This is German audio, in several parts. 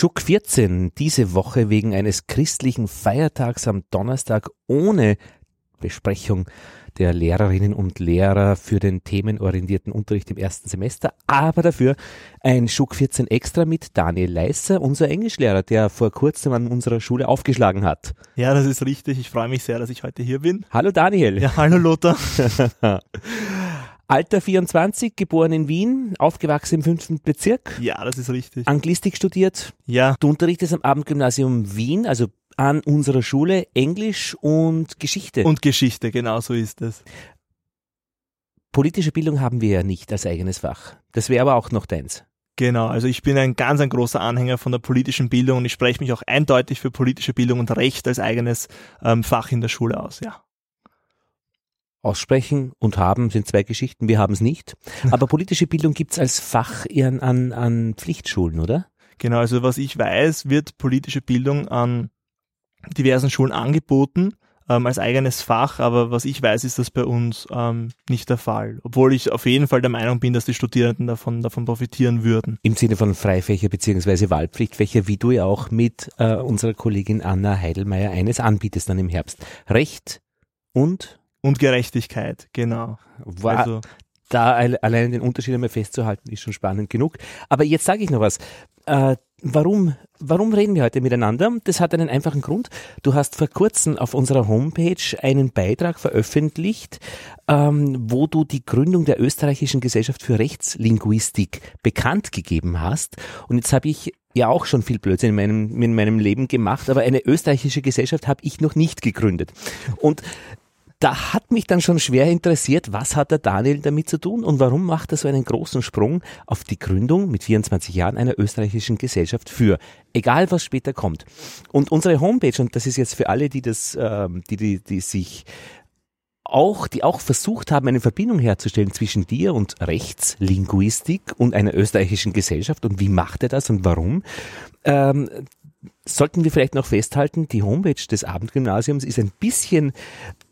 Schuck 14 diese Woche wegen eines christlichen Feiertags am Donnerstag ohne Besprechung der Lehrerinnen und Lehrer für den themenorientierten Unterricht im ersten Semester, aber dafür ein Schuck 14 extra mit Daniel Leisser, unser Englischlehrer, der vor kurzem an unserer Schule aufgeschlagen hat. Ja, das ist richtig. Ich freue mich sehr, dass ich heute hier bin. Hallo Daniel. Ja, hallo Lothar. Alter 24, geboren in Wien, aufgewachsen im fünften Bezirk. Ja, das ist richtig. Anglistik studiert. Ja. Du unterrichtest am Abendgymnasium Wien, also an unserer Schule Englisch und Geschichte. Und Geschichte, genau so ist es. Politische Bildung haben wir ja nicht als eigenes Fach. Das wäre aber auch noch deins. Genau, also ich bin ein ganz ein großer Anhänger von der politischen Bildung und ich spreche mich auch eindeutig für politische Bildung und Recht als eigenes ähm, Fach in der Schule aus, ja. Aussprechen und haben sind zwei Geschichten, wir haben es nicht. Aber politische Bildung gibt's als Fach eher an, an Pflichtschulen, oder? Genau, also was ich weiß, wird politische Bildung an diversen Schulen angeboten ähm, als eigenes Fach, aber was ich weiß, ist das bei uns ähm, nicht der Fall. Obwohl ich auf jeden Fall der Meinung bin, dass die Studierenden davon, davon profitieren würden. Im Sinne von Freifächer beziehungsweise Wahlpflichtfächer, wie du ja auch mit äh, unserer Kollegin Anna Heidelmeier eines anbietest dann im Herbst. Recht und und Gerechtigkeit, genau. War, also, da allein den Unterschied einmal festzuhalten, ist schon spannend genug. Aber jetzt sage ich noch was. Äh, warum, warum reden wir heute miteinander? Das hat einen einfachen Grund. Du hast vor kurzem auf unserer Homepage einen Beitrag veröffentlicht, ähm, wo du die Gründung der österreichischen Gesellschaft für Rechtslinguistik bekannt gegeben hast. Und jetzt habe ich ja auch schon viel Blödsinn in meinem, in meinem Leben gemacht, aber eine österreichische Gesellschaft habe ich noch nicht gegründet. Und da hat mich dann schon schwer interessiert, was hat der Daniel damit zu tun und warum macht er so einen großen Sprung auf die Gründung mit 24 Jahren einer österreichischen Gesellschaft für, egal was später kommt. Und unsere Homepage, und das ist jetzt für alle, die das, ähm, die, die, die sich auch, die auch versucht haben, eine Verbindung herzustellen zwischen dir und Rechtslinguistik und einer österreichischen Gesellschaft und wie macht er das und warum. Ähm, sollten wir vielleicht noch festhalten, die Homepage des Abendgymnasiums ist ein bisschen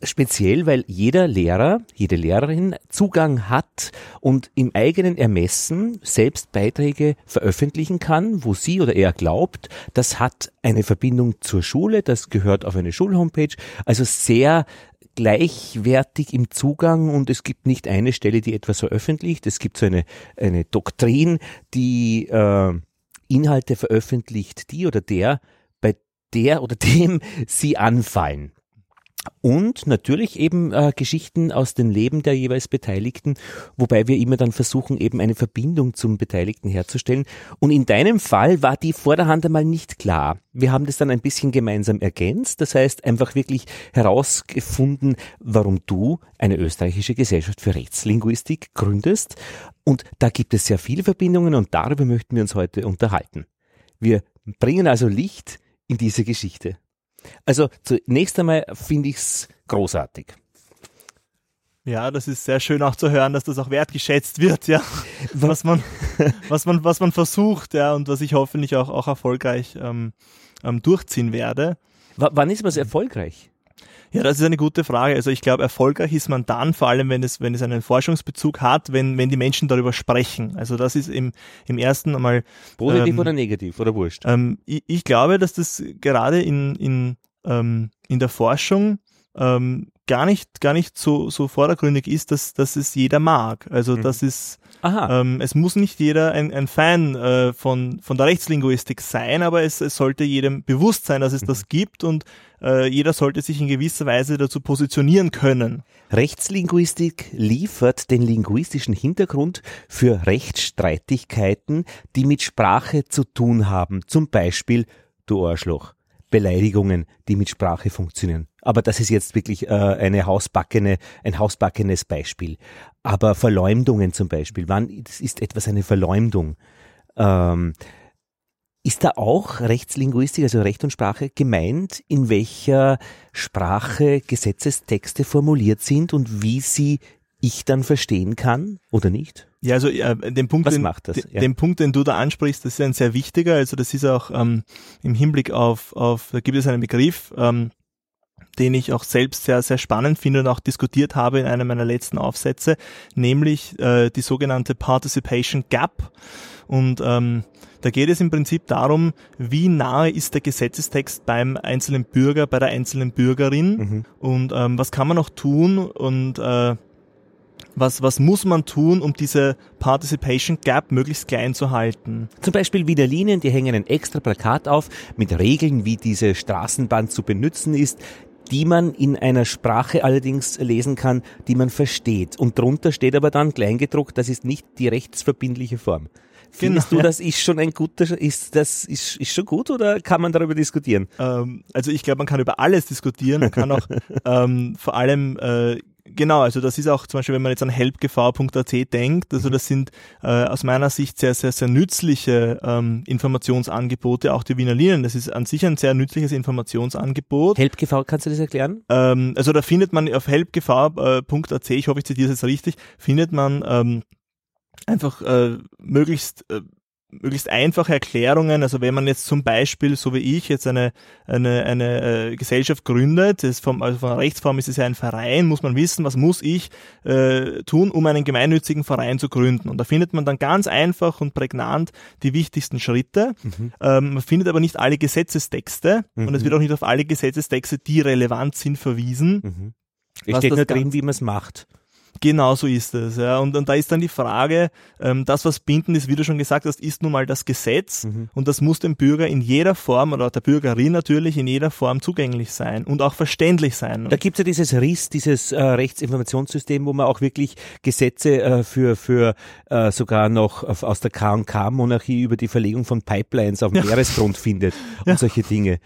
speziell, weil jeder Lehrer, jede Lehrerin Zugang hat und im eigenen Ermessen selbst Beiträge veröffentlichen kann, wo sie oder er glaubt, das hat eine Verbindung zur Schule, das gehört auf eine Schulhomepage, also sehr gleichwertig im Zugang und es gibt nicht eine Stelle, die etwas veröffentlicht, es gibt so eine, eine Doktrin, die äh, Inhalte veröffentlicht, die oder der, bei der oder dem sie anfallen. Und natürlich eben äh, Geschichten aus dem Leben der jeweils Beteiligten, wobei wir immer dann versuchen, eben eine Verbindung zum Beteiligten herzustellen. Und in deinem Fall war die vor der Hand einmal nicht klar. Wir haben das dann ein bisschen gemeinsam ergänzt, das heißt einfach wirklich herausgefunden, warum du eine österreichische Gesellschaft für Rechtslinguistik gründest. Und da gibt es sehr viele Verbindungen und darüber möchten wir uns heute unterhalten. Wir bringen also Licht in diese Geschichte. Also zunächst einmal finde ich es großartig. Ja, das ist sehr schön auch zu hören, dass das auch wertgeschätzt wird, ja. Was man, was man, was man versucht, ja, und was ich hoffentlich auch, auch erfolgreich ähm, ähm, durchziehen werde. W wann ist man so erfolgreich? Ja, das ist eine gute Frage. Also ich glaube, erfolgreich ist man dann, vor allem wenn es, wenn es einen Forschungsbezug hat, wenn, wenn die Menschen darüber sprechen. Also das ist im, im ersten einmal. Positiv ähm, oder negativ oder wurscht? Ähm, ich, ich, glaube, dass das gerade in, in, ähm, in der Forschung ähm, gar nicht, gar nicht so, so vordergründig ist, dass, dass es jeder mag. Also mhm. das ist, ähm, es muss nicht jeder ein, ein Fan äh, von, von der Rechtslinguistik sein, aber es, es sollte jedem bewusst sein, dass es mhm. das gibt und äh, jeder sollte sich in gewisser Weise dazu positionieren können. Rechtslinguistik liefert den linguistischen Hintergrund für Rechtsstreitigkeiten, die mit Sprache zu tun haben, zum Beispiel du Arschloch. Beleidigungen, die mit Sprache funktionieren. Aber das ist jetzt wirklich äh, eine hausbackene, ein hausbackenes Beispiel. Aber Verleumdungen zum Beispiel, wann ist etwas eine Verleumdung? Ähm, ist da auch Rechtslinguistik, also Recht und Sprache gemeint, in welcher Sprache Gesetzestexte formuliert sind und wie sie ich dann verstehen kann oder nicht? Ja, also äh, den Punkt, Was den, macht das? Ja. den Punkt, den du da ansprichst, das ist ein sehr wichtiger. Also das ist auch ähm, im Hinblick auf, auf, da gibt es einen Begriff, ähm, den ich auch selbst sehr, sehr spannend finde und auch diskutiert habe in einem meiner letzten Aufsätze, nämlich äh, die sogenannte Participation Gap. Und ähm, da geht es im Prinzip darum, wie nahe ist der Gesetzestext beim einzelnen Bürger, bei der einzelnen Bürgerin mhm. und ähm, was kann man noch tun und äh, was, was muss man tun, um diese Participation Gap möglichst klein zu halten? Zum Beispiel Wiener Linien, die hängen ein extra Plakat auf mit Regeln, wie diese Straßenbahn zu benutzen ist die man in einer Sprache allerdings lesen kann, die man versteht. Und drunter steht aber dann kleingedruckt, das ist nicht die rechtsverbindliche Form. Findest genau. du, das ist schon ein guter, ist das ist, ist schon gut oder kann man darüber diskutieren? Ähm, also ich glaube, man kann über alles diskutieren. Man kann auch ähm, vor allem äh, Genau, also das ist auch zum Beispiel, wenn man jetzt an helpgefahr.at denkt, also mhm. das sind äh, aus meiner Sicht sehr, sehr, sehr nützliche ähm, Informationsangebote, auch die Wiener Linien. Das ist an sich ein sehr nützliches Informationsangebot. Helpgefahr, kannst du das erklären? Ähm, also da findet man auf helpgefahr.at, ich hoffe, ich zitiere es jetzt richtig, findet man ähm, einfach äh, möglichst äh, möglichst einfache Erklärungen. Also wenn man jetzt zum Beispiel, so wie ich, jetzt eine, eine, eine äh, Gesellschaft gründet, das vom, also von der Rechtsform ist es ja ein Verein, muss man wissen, was muss ich äh, tun, um einen gemeinnützigen Verein zu gründen. Und da findet man dann ganz einfach und prägnant die wichtigsten Schritte. Mhm. Ähm, man findet aber nicht alle Gesetzestexte mhm. und es wird auch nicht auf alle Gesetzestexte, die relevant sind, verwiesen. Mhm. Es steht nur drin, wie man es macht. Genau so ist es. Ja. Und, und da ist dann die Frage, ähm, das, was bindend ist, wie du schon gesagt hast, ist nun mal das Gesetz mhm. und das muss dem Bürger in jeder Form oder der Bürgerin natürlich in jeder Form zugänglich sein und auch verständlich sein. Da gibt es ja dieses RIS, dieses äh, Rechtsinformationssystem, wo man auch wirklich Gesetze äh, für, für äh, sogar noch auf, aus der K&K-Monarchie über die Verlegung von Pipelines auf dem ja. Meeresgrund findet und ja. solche Dinge.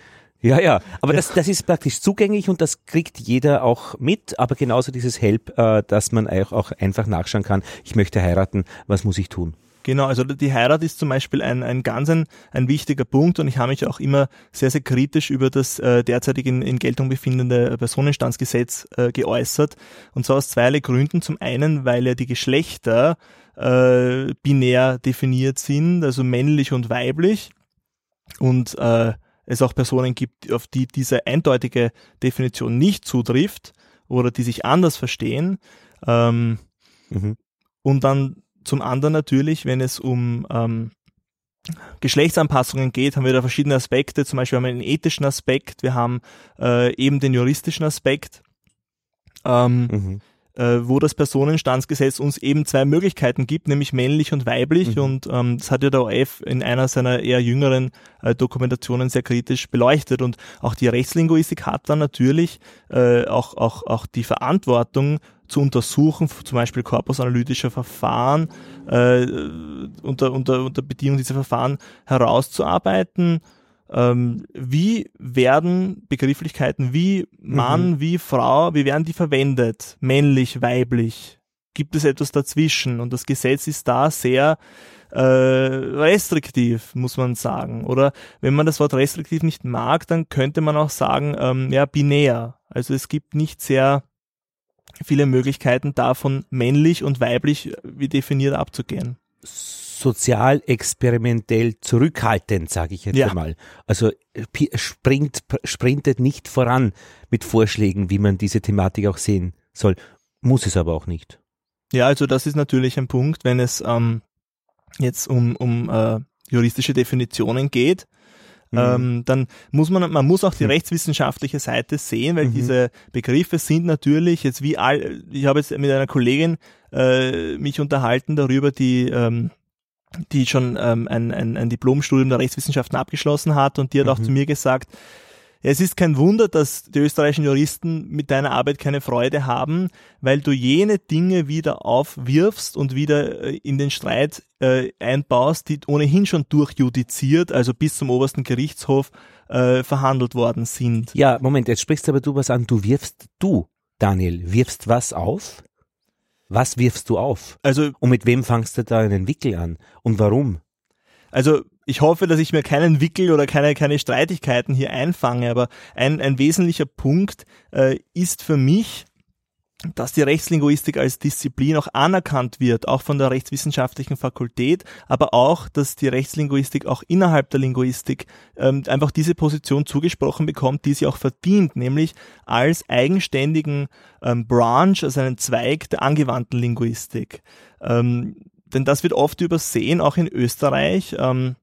Ja, ja, aber das, das ist praktisch zugänglich und das kriegt jeder auch mit, aber genauso dieses Help, äh, dass man auch, auch einfach nachschauen kann, ich möchte heiraten, was muss ich tun? Genau, also die Heirat ist zum Beispiel ein, ein ganz ein, ein wichtiger Punkt und ich habe mich auch immer sehr, sehr kritisch über das äh, derzeitig in, in Geltung befindende Personenstandsgesetz äh, geäußert. Und zwar aus zweierlei Gründen. Zum einen, weil ja die Geschlechter äh, binär definiert sind, also männlich und weiblich. Und äh, es auch Personen gibt, auf die diese eindeutige Definition nicht zutrifft oder die sich anders verstehen. Ähm, mhm. Und dann zum anderen natürlich, wenn es um ähm, Geschlechtsanpassungen geht, haben wir da verschiedene Aspekte. Zum Beispiel haben wir einen ethischen Aspekt, wir haben äh, eben den juristischen Aspekt. Ähm, mhm wo das Personenstandsgesetz uns eben zwei Möglichkeiten gibt, nämlich männlich und weiblich. Mhm. Und ähm, das hat ja der OF in einer seiner eher jüngeren äh, Dokumentationen sehr kritisch beleuchtet. Und auch die Rechtslinguistik hat dann natürlich äh, auch, auch, auch die Verantwortung, zu untersuchen, zum Beispiel korpusanalytischer Verfahren, äh, unter, unter, unter Bedingung dieser Verfahren herauszuarbeiten ähm, wie werden Begrifflichkeiten wie Mann, mhm. wie Frau, wie werden die verwendet? Männlich, weiblich? Gibt es etwas dazwischen? Und das Gesetz ist da sehr äh, restriktiv, muss man sagen. Oder wenn man das Wort restriktiv nicht mag, dann könnte man auch sagen, ähm, ja, binär. Also es gibt nicht sehr viele Möglichkeiten davon, männlich und weiblich wie definiert abzugehen sozial experimentell zurückhaltend, sage ich jetzt ja. einmal. Also springt, sprintet nicht voran mit Vorschlägen, wie man diese Thematik auch sehen soll. Muss es aber auch nicht. Ja, also das ist natürlich ein Punkt, wenn es ähm, jetzt um, um äh, juristische Definitionen geht. Mhm. Ähm, dann muss man, man muss auch die mhm. rechtswissenschaftliche Seite sehen, weil mhm. diese Begriffe sind natürlich jetzt wie all, ich habe jetzt mit einer Kollegin äh, mich unterhalten darüber, die ähm, die schon ähm, ein, ein, ein Diplomstudium der Rechtswissenschaften abgeschlossen hat und die hat mhm. auch zu mir gesagt, es ist kein Wunder, dass die österreichischen Juristen mit deiner Arbeit keine Freude haben, weil du jene Dinge wieder aufwirfst und wieder äh, in den Streit äh, einbaust, die ohnehin schon durchjudiziert, also bis zum obersten Gerichtshof äh, verhandelt worden sind. Ja, Moment, jetzt sprichst aber du was an. Du wirfst, du, Daniel, wirfst was auf? Was wirfst du auf? Also, und mit wem fangst du da einen Wickel an? Und warum? Also, ich hoffe, dass ich mir keinen Wickel oder keine, keine Streitigkeiten hier einfange, aber ein, ein wesentlicher Punkt äh, ist für mich, dass die Rechtslinguistik als Disziplin auch anerkannt wird, auch von der rechtswissenschaftlichen Fakultät, aber auch, dass die Rechtslinguistik auch innerhalb der Linguistik ähm, einfach diese Position zugesprochen bekommt, die sie auch verdient, nämlich als eigenständigen ähm, Branch, also einen Zweig der angewandten Linguistik. Ähm, denn das wird oft übersehen, auch in Österreich. Ähm,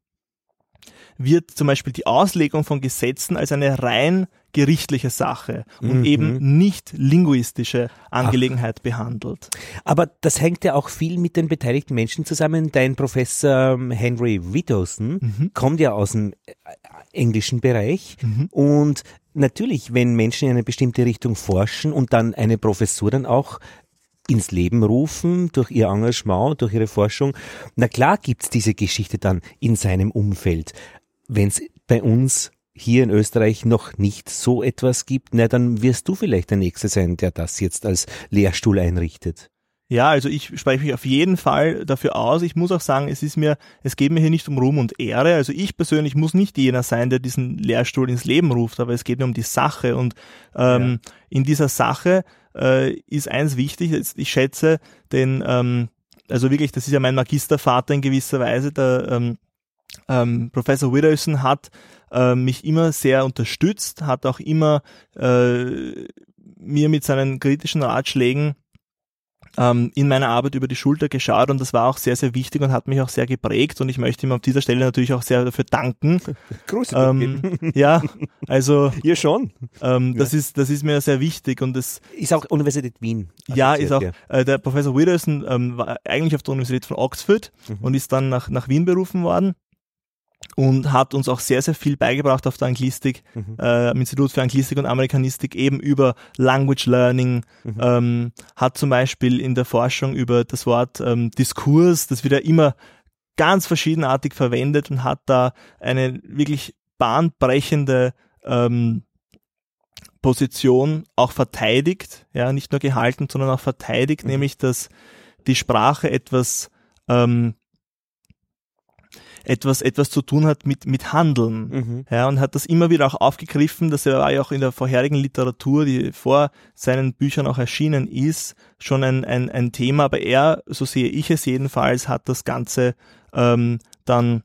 wird zum Beispiel die Auslegung von Gesetzen als eine rein gerichtliche Sache und mhm. eben nicht linguistische Angelegenheit Ach. behandelt. Aber das hängt ja auch viel mit den beteiligten Menschen zusammen. Dein Professor ähm, Henry Widdowson mhm. kommt ja aus dem äh, englischen Bereich mhm. und natürlich, wenn Menschen in eine bestimmte Richtung forschen und dann eine Professur dann auch ins Leben rufen durch ihr Engagement, durch ihre Forschung. Na klar gibt's diese Geschichte dann in seinem Umfeld. Wenn es bei uns hier in Österreich noch nicht so etwas gibt, na dann wirst du vielleicht der Nächste sein, der das jetzt als Lehrstuhl einrichtet. Ja, also ich spreche mich auf jeden Fall dafür aus. Ich muss auch sagen, es ist mir, es geht mir hier nicht um Ruhm und Ehre. Also ich persönlich muss nicht jener sein, der diesen Lehrstuhl ins Leben ruft, aber es geht mir um die Sache. Und ähm, ja. in dieser Sache äh, ist eins wichtig. Ich schätze den, ähm, also wirklich, das ist ja mein Magistervater in gewisser Weise, der ähm, ähm, Professor Widdowson hat äh, mich immer sehr unterstützt, hat auch immer äh, mir mit seinen kritischen Ratschlägen ähm, in meiner Arbeit über die Schulter geschaut und das war auch sehr, sehr wichtig und hat mich auch sehr geprägt und ich möchte ihm auf dieser Stelle natürlich auch sehr dafür danken. Grüße. Ähm, ja, also. Ihr schon. Ähm, das ja. ist, das ist mir sehr wichtig und das. Ist auch Universität Wien. Ja, ist auch, äh, der Professor Widdowson ähm, war eigentlich auf der Universität von Oxford mhm. und ist dann nach, nach Wien berufen worden und hat uns auch sehr, sehr viel beigebracht auf der Anglistik, mhm. äh, im Institut für Anglistik und Amerikanistik eben über Language Learning, mhm. ähm, hat zum Beispiel in der Forschung über das Wort ähm, Diskurs, das wird ja immer ganz verschiedenartig verwendet und hat da eine wirklich bahnbrechende ähm, Position auch verteidigt, ja, nicht nur gehalten, sondern auch verteidigt, mhm. nämlich dass die Sprache etwas ähm, etwas, etwas zu tun hat mit, mit Handeln. Mhm. Ja, und hat das immer wieder auch aufgegriffen, dass er war ja auch in der vorherigen Literatur, die vor seinen Büchern auch erschienen ist, schon ein, ein, ein Thema, aber er, so sehe ich es jedenfalls, hat das Ganze ähm, dann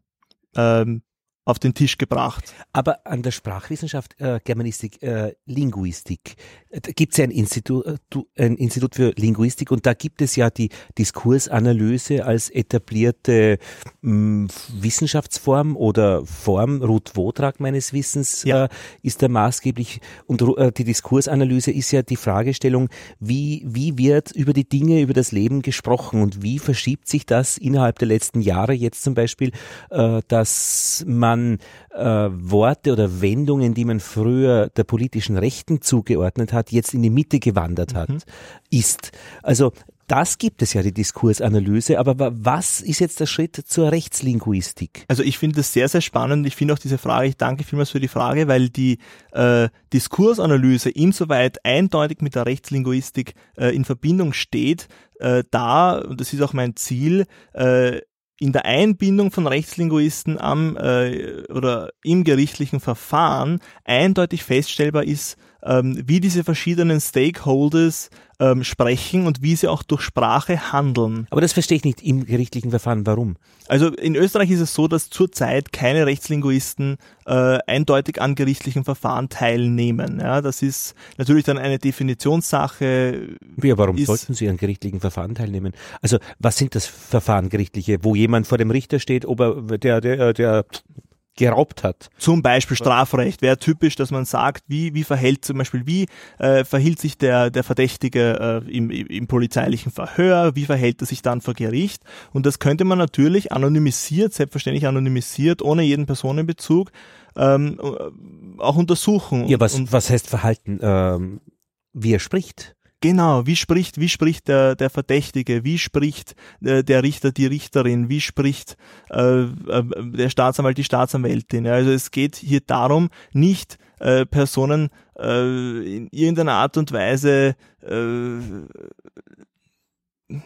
ähm, auf den Tisch gebracht. Aber an der Sprachwissenschaft, äh, Germanistik, äh, Linguistik, äh, da gibt es ja ein Institut, äh, ein Institut für Linguistik und da gibt es ja die Diskursanalyse als etablierte mh, Wissenschaftsform oder Form. Ruth Wodrag meines Wissens ja. äh, ist da maßgeblich und äh, die Diskursanalyse ist ja die Fragestellung, wie, wie wird über die Dinge, über das Leben gesprochen und wie verschiebt sich das innerhalb der letzten Jahre jetzt zum Beispiel, äh, dass man man äh, Worte oder Wendungen, die man früher der politischen Rechten zugeordnet hat, jetzt in die Mitte gewandert hat, mhm. ist. Also das gibt es ja, die Diskursanalyse, aber was ist jetzt der Schritt zur Rechtslinguistik? Also ich finde das sehr, sehr spannend. Ich finde auch diese Frage, ich danke vielmals für die Frage, weil die äh, Diskursanalyse insoweit eindeutig mit der Rechtslinguistik äh, in Verbindung steht, äh, da, und das ist auch mein Ziel, äh, in der Einbindung von Rechtslinguisten am äh, oder im gerichtlichen Verfahren eindeutig feststellbar ist, ähm, wie diese verschiedenen Stakeholders ähm, sprechen und wie sie auch durch Sprache handeln. Aber das verstehe ich nicht im gerichtlichen Verfahren. Warum? Also in Österreich ist es so, dass zurzeit keine Rechtslinguisten äh, eindeutig an gerichtlichen Verfahren teilnehmen. Ja, das ist natürlich dann eine Definitionssache. Ja, warum sollten sie an gerichtlichen Verfahren teilnehmen? Also was sind das Verfahren gerichtliche, wo jemand vor dem Richter steht, ob er der der der geraubt hat. Zum Beispiel Strafrecht wäre typisch, dass man sagt, wie, wie verhält zum Beispiel, wie äh, verhielt sich der, der Verdächtige äh, im, im polizeilichen Verhör, wie verhält er sich dann vor Gericht und das könnte man natürlich anonymisiert, selbstverständlich anonymisiert, ohne jeden Personenbezug ähm, äh, auch untersuchen. Ja, was, und, was heißt Verhalten? Ähm, wie er spricht? Genau, wie spricht, wie spricht der, der Verdächtige, wie spricht äh, der Richter, die Richterin, wie spricht äh, äh, der Staatsanwalt, die Staatsanwältin. Ja, also es geht hier darum, nicht äh, Personen äh, in irgendeiner Art und Weise äh,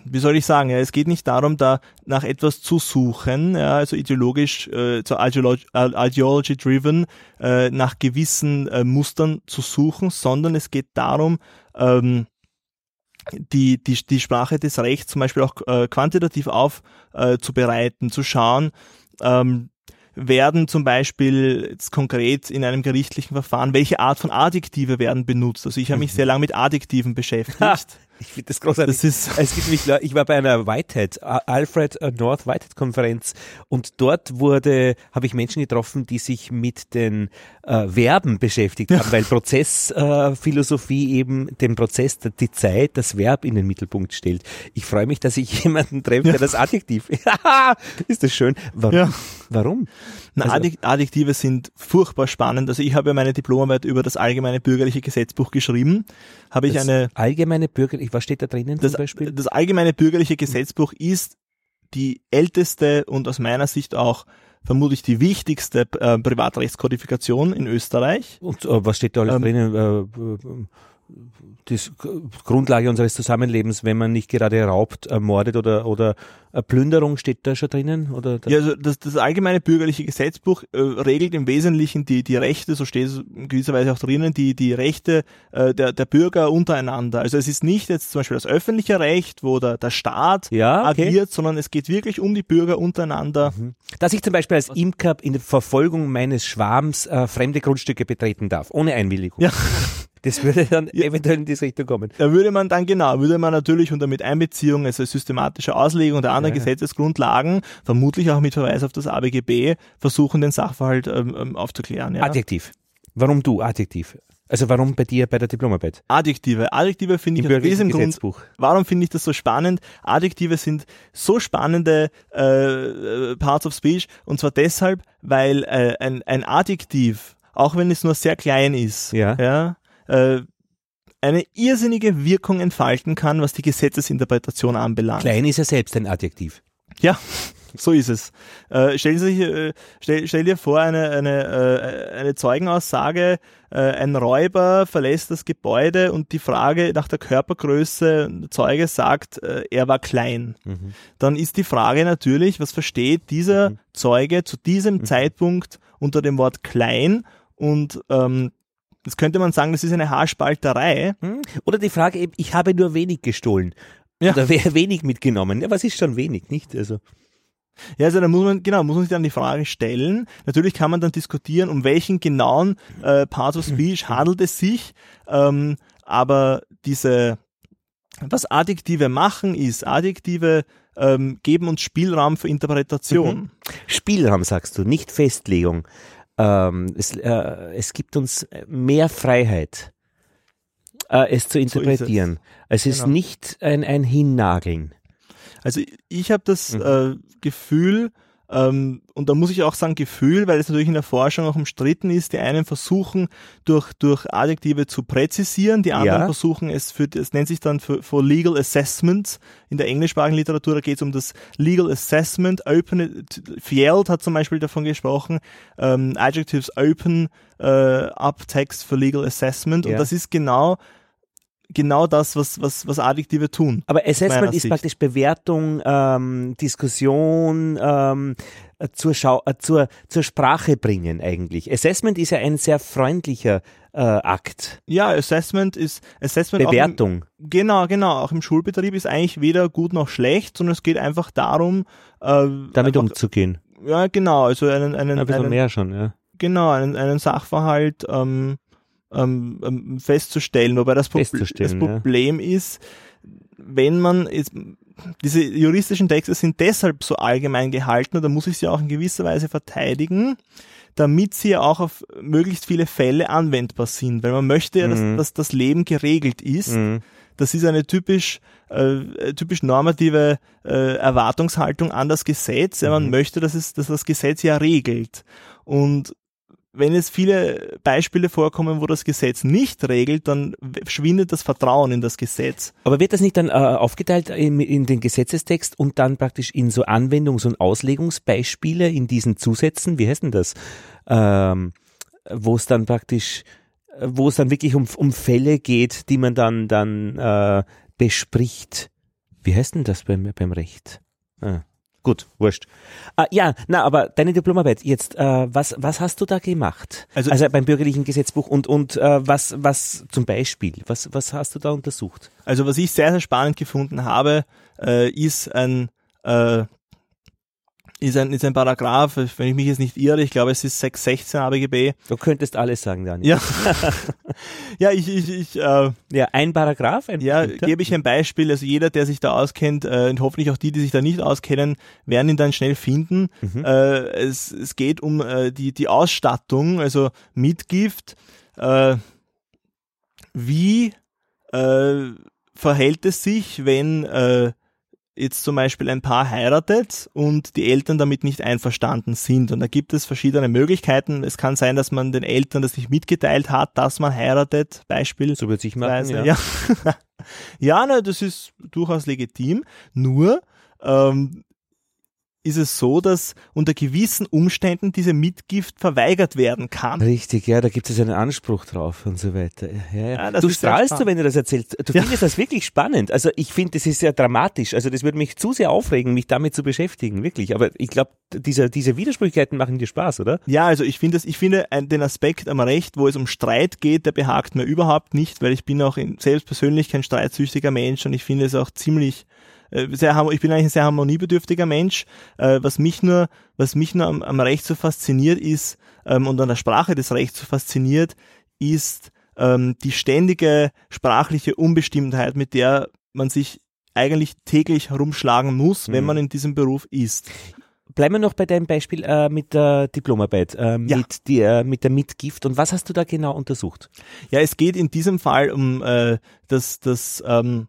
wie soll ich sagen, ja, es geht nicht darum, da nach etwas zu suchen, ja, also ideologisch, äh, so ideology-driven, äh, nach gewissen äh, Mustern zu suchen, sondern es geht darum, ähm, die, die, die Sprache des Rechts zum Beispiel auch äh, quantitativ aufzubereiten, äh, zu schauen, ähm, werden zum Beispiel jetzt konkret in einem gerichtlichen Verfahren, welche Art von Adjektive werden benutzt. Also ich habe mich mhm. sehr lange mit Adjektiven beschäftigt. Ich finde das großartig. Das ist es gibt nämlich, ich war bei einer Whitehead, Alfred äh, North Whitehead Konferenz und dort wurde, habe ich Menschen getroffen, die sich mit den äh, Verben beschäftigt haben, weil Prozessphilosophie äh, eben den Prozess, die Zeit, das Verb in den Mittelpunkt stellt. Ich freue mich, dass ich jemanden treffe, der das Adjektiv. ist das schön. Warum? Ja. Warum? Na, also, Adjektive sind furchtbar spannend. Also ich habe ja meine Diplomarbeit über das allgemeine bürgerliche Gesetzbuch geschrieben. Habe ich eine allgemeine bürgerliche, was steht da drinnen das, zum Beispiel? Das allgemeine bürgerliche Gesetzbuch ist die älteste und aus meiner Sicht auch vermutlich die wichtigste äh, Privatrechtskodifikation in Österreich. Und äh, was steht da alles ähm, drinnen? Äh, die Grundlage unseres Zusammenlebens, wenn man nicht gerade raubt, ermordet oder, oder Plünderung steht da schon drinnen? Oder ja, also das, das allgemeine bürgerliche Gesetzbuch äh, regelt im Wesentlichen die, die Rechte, so steht es in gewisser Weise auch drinnen, die, die Rechte äh, der, der Bürger untereinander. Also es ist nicht jetzt zum Beispiel das öffentliche Recht, wo der, der Staat ja, okay. agiert, sondern es geht wirklich um die Bürger untereinander. Mhm. Dass ich zum Beispiel als Imker in der Verfolgung meines Schwarms äh, fremde Grundstücke betreten darf, ohne Einwilligung. Ja. Das würde dann eventuell in diese Richtung kommen. Da würde man dann genau, würde man natürlich unter mit Einbeziehung, also systematische Auslegung der anderen ja. Gesetzesgrundlagen, vermutlich auch mit Verweis auf das ABGB, versuchen, den Sachverhalt ähm, ähm, aufzuklären. Ja. Adjektiv. Warum du Adjektiv? Also warum bei dir bei der Diplomarbeit? Adjektive. Adjektive finde ich aus diesem Grund. Warum finde ich das so spannend? Adjektive sind so spannende äh, Parts of Speech und zwar deshalb, weil äh, ein, ein Adjektiv, auch wenn es nur sehr klein ist, ja, ja äh, eine irrsinnige Wirkung entfalten kann, was die Gesetzesinterpretation anbelangt. Klein ist ja selbst ein Adjektiv. Ja, so ist es. Äh, stell, sich, äh, stell, stell, dir vor, eine, eine, äh, eine Zeugenaussage, äh, ein Räuber verlässt das Gebäude und die Frage nach der Körpergröße, der Zeuge sagt, äh, er war klein. Mhm. Dann ist die Frage natürlich, was versteht dieser mhm. Zeuge zu diesem mhm. Zeitpunkt unter dem Wort klein und ähm, das könnte man sagen, das ist eine Haarspalterei. Hm? Oder die Frage eben, ich habe nur wenig gestohlen. Ja. Oder wenig mitgenommen. Ja, was ist schon wenig, nicht? Also. Ja, also da muss man, genau, muss man sich dann die Frage stellen. Natürlich kann man dann diskutieren, um welchen genauen äh, Part of Speech handelt es sich. Ähm, aber diese, was Adjektive machen ist, Adjektive ähm, geben uns Spielraum für Interpretation. Mhm. Spielraum sagst du, nicht Festlegung ähm, es, äh, es gibt uns mehr Freiheit, äh, es zu interpretieren. So es. es. ist genau. nicht ein, ein Hinnageln. Also ich habe das mhm. äh, Gefühl, ähm, und da muss ich auch sagen Gefühl, weil es natürlich in der Forschung auch umstritten ist. Die einen versuchen durch, durch Adjektive zu präzisieren, die anderen ja. versuchen es für, es nennt sich dann für, für Legal Assessment. In der englischsprachigen Literatur da geht es um das Legal Assessment. Open, Fjeld hat zum Beispiel davon gesprochen, ähm, Adjectives open äh, up text for Legal Assessment. Ja. Und das ist genau genau das, was, was, was Adjektive tun. Aber Assessment ist Sicht. praktisch Bewertung, ähm, Diskussion, ähm, zur, Schau äh, zur, zur Sprache bringen eigentlich. Assessment ist ja ein sehr freundlicher äh, Akt. Ja, Assessment ist Assessment Bewertung. Im, genau, genau. Auch im Schulbetrieb ist eigentlich weder gut noch schlecht, sondern es geht einfach darum, äh, damit einfach, umzugehen. Ja, genau. Also einen, einen, ein bisschen einen, mehr schon, ja. Genau, einen, einen Sachverhalt ähm, ähm, ähm, festzustellen. Wobei das, Pro das Problem ja. ist, wenn man ist, diese juristischen Texte sind deshalb so allgemein gehalten, oder muss ich sie auch in gewisser Weise verteidigen, damit sie ja auch auf möglichst viele Fälle anwendbar sind, weil man möchte ja, dass, mhm. dass das Leben geregelt ist. Mhm. Das ist eine typisch, äh, typisch normative äh, Erwartungshaltung an das Gesetz. Ja, man mhm. möchte, dass, es, dass das Gesetz ja regelt. Und wenn es viele Beispiele vorkommen, wo das Gesetz nicht regelt, dann schwindet das Vertrauen in das Gesetz. Aber wird das nicht dann äh, aufgeteilt in, in, den Gesetzestext und dann praktisch in so Anwendungs- und Auslegungsbeispiele in diesen Zusätzen? Wie heißt denn das? Ähm, wo es dann praktisch, wo es dann wirklich um, um Fälle geht, die man dann, dann äh, bespricht. Wie heißt denn das beim, beim Recht? Ah. Gut, wurscht. Ah, ja, na, aber deine Diplomarbeit jetzt, äh, was, was hast du da gemacht? Also, also beim bürgerlichen Gesetzbuch und, und äh, was, was zum Beispiel, was, was hast du da untersucht? Also was ich sehr, sehr spannend gefunden habe, äh, ist ein äh, ist ein, ist ein Paragraph, wenn ich mich jetzt nicht irre, ich glaube es ist 616 ABGB. Du könntest alles sagen, Daniel. Ja, ja ich, ich, ich äh, ja, ein Paragraph. Ein ja, gebe ich ein Beispiel. Also jeder, der sich da auskennt äh, und hoffentlich auch die, die sich da nicht auskennen, werden ihn dann schnell finden. Mhm. Äh, es, es geht um äh, die, die Ausstattung, also Mitgift. Äh, wie äh, verhält es sich, wenn äh, jetzt zum Beispiel ein Paar heiratet und die Eltern damit nicht einverstanden sind. Und da gibt es verschiedene Möglichkeiten. Es kann sein, dass man den Eltern das nicht mitgeteilt hat, dass man heiratet, Beispiel. So wird sich machen, ja. Ja, ja ne, das ist durchaus legitim. Nur, ähm, ist es so, dass unter gewissen Umständen diese Mitgift verweigert werden kann. Richtig, ja, da gibt es einen Anspruch drauf und so weiter. Ja, ja. ja du strahlst du, wenn du das erzählst. Du findest das wirklich spannend. Also ich finde, das ist sehr dramatisch. Also das würde mich zu sehr aufregen, mich damit zu beschäftigen, wirklich. Aber ich glaube, diese, diese Widersprüchlichkeiten machen dir Spaß, oder? Ja, also ich finde ich finde den Aspekt am Recht, wo es um Streit geht, der behagt mir überhaupt nicht, weil ich bin auch in, selbst persönlich kein streitsüchtiger Mensch und ich finde es auch ziemlich sehr, ich bin eigentlich ein sehr harmoniebedürftiger Mensch. Äh, was mich nur, was mich nur am, am Recht so fasziniert ist ähm, und an der Sprache des Rechts so fasziniert, ist ähm, die ständige sprachliche Unbestimmtheit, mit der man sich eigentlich täglich herumschlagen muss, mhm. wenn man in diesem Beruf ist. Bleiben wir noch bei deinem Beispiel äh, mit der Diplomarbeit, äh, mit, ja. die, äh, mit der Mitgift. Und was hast du da genau untersucht? Ja, es geht in diesem Fall um äh, das, das ähm,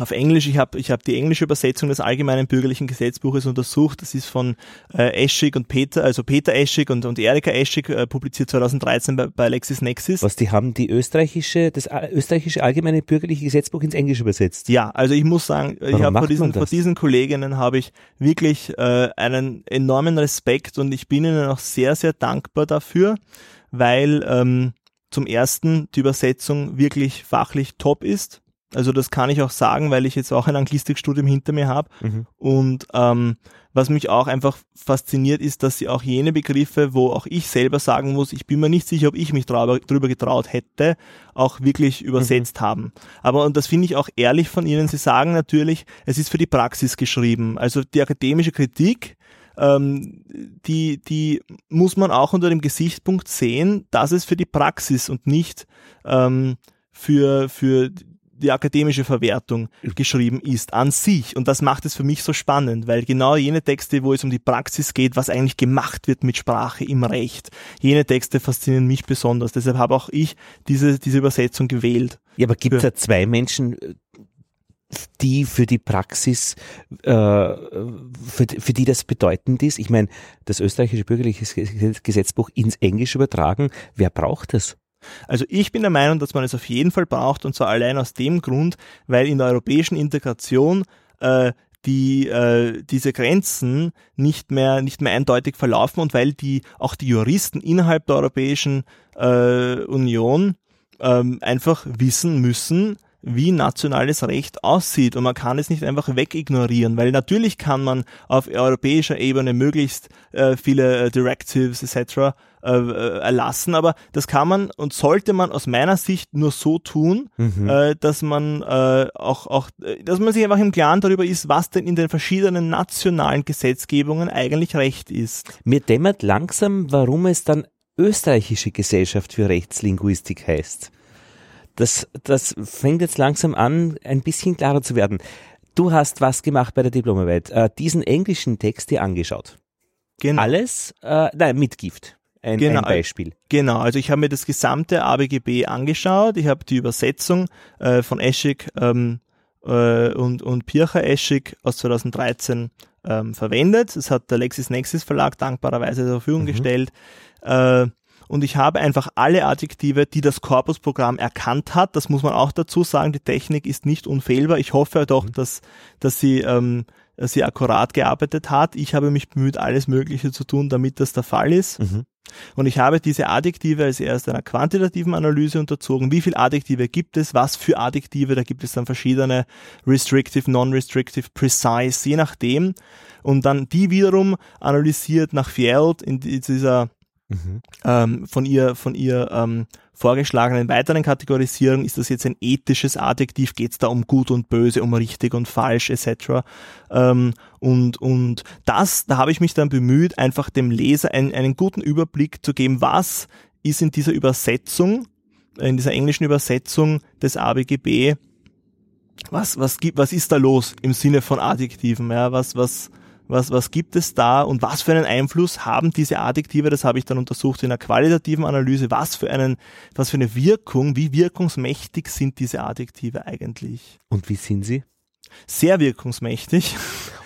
auf Englisch, ich habe ich hab die englische Übersetzung des Allgemeinen Bürgerlichen Gesetzbuches untersucht. Das ist von äh, Eschig und Peter, also Peter Eschig und, und Erika Eschig, äh, publiziert 2013 bei, bei LexisNexis. Was, die haben die österreichische, das österreichische Allgemeine Bürgerliche Gesetzbuch ins Englische übersetzt? Ja, also ich muss sagen, Warum ich habe vor diesen, vor diesen Kolleginnen habe ich wirklich äh, einen enormen Respekt und ich bin ihnen auch sehr, sehr dankbar dafür, weil ähm, zum ersten die Übersetzung wirklich fachlich top ist also das kann ich auch sagen, weil ich jetzt auch ein Anglistikstudium hinter mir habe. Mhm. Und ähm, was mich auch einfach fasziniert, ist, dass sie auch jene Begriffe, wo auch ich selber sagen muss, ich bin mir nicht sicher, ob ich mich drüber getraut hätte, auch wirklich übersetzt mhm. haben. Aber, und das finde ich auch ehrlich von Ihnen, Sie sagen natürlich, es ist für die Praxis geschrieben. Also die akademische Kritik, ähm, die, die muss man auch unter dem Gesichtspunkt sehen, dass es für die Praxis und nicht ähm, für, für die akademische Verwertung geschrieben ist an sich. Und das macht es für mich so spannend, weil genau jene Texte, wo es um die Praxis geht, was eigentlich gemacht wird mit Sprache im Recht, jene Texte faszinieren mich besonders. Deshalb habe auch ich diese, diese Übersetzung gewählt. Ja, aber gibt es da zwei Menschen, die für die Praxis, äh, für, für die das bedeutend ist? Ich meine, das österreichische bürgerliche Gesetzbuch ins Englische übertragen, wer braucht das? Also ich bin der Meinung, dass man es auf jeden Fall braucht und zwar allein aus dem Grund, weil in der europäischen Integration äh, die äh, diese Grenzen nicht mehr nicht mehr eindeutig verlaufen und weil die auch die Juristen innerhalb der Europäischen äh, Union ähm, einfach wissen müssen, wie nationales Recht aussieht. Und man kann es nicht einfach wegignorieren, weil natürlich kann man auf europäischer Ebene möglichst äh, viele äh, Directives etc. Äh, äh, erlassen, aber das kann man und sollte man aus meiner Sicht nur so tun, mhm. äh, dass man äh, auch, auch, äh, dass man sich einfach im Klaren darüber ist, was denn in den verschiedenen nationalen Gesetzgebungen eigentlich Recht ist. Mir dämmert langsam, warum es dann österreichische Gesellschaft für Rechtslinguistik heißt das, das fängt jetzt langsam an, ein bisschen klarer zu werden. Du hast was gemacht bei der Diplomarbeit, äh, diesen englischen Text dir angeschaut. Genau. Alles, äh, nein, Mitgift. Ein, genau, ein Beispiel. Genau, also ich habe mir das gesamte ABGB angeschaut, ich habe die Übersetzung äh, von Eschig ähm, äh, und, und Pircher Eschig aus 2013 ähm, verwendet. Das hat der LexisNexis Verlag dankbarerweise zur Verfügung mhm. gestellt. Äh, und ich habe einfach alle Adjektive, die das Korpusprogramm erkannt hat. Das muss man auch dazu sagen. Die Technik ist nicht unfehlbar. Ich hoffe doch, mhm. dass, dass sie, ähm, sehr akkurat gearbeitet hat. Ich habe mich bemüht, alles Mögliche zu tun, damit das der Fall ist. Mhm. Und ich habe diese Adjektive als erst einer quantitativen Analyse unterzogen. Wie viele Adjektive gibt es? Was für Adjektive? Da gibt es dann verschiedene restrictive, non-restrictive, precise, je nachdem. Und dann die wiederum analysiert nach Fjeld in dieser mhm. ähm, von ihr, von ihr ähm, vorgeschlagenen weiteren Kategorisierung, ist das jetzt ein ethisches Adjektiv, geht es da um gut und böse, um richtig und falsch etc. Ähm, und, und das, da habe ich mich dann bemüht, einfach dem Leser ein, einen guten Überblick zu geben, was ist in dieser Übersetzung, in dieser englischen Übersetzung des ABGB, was, was gibt, was ist da los im Sinne von Adjektiven, ja, was, was, was, was gibt es da und was für einen Einfluss haben diese Adjektive, das habe ich dann untersucht in einer qualitativen Analyse, was für einen, was für eine Wirkung, wie wirkungsmächtig sind diese Adjektive eigentlich? Und wie sind sie? Sehr wirkungsmächtig.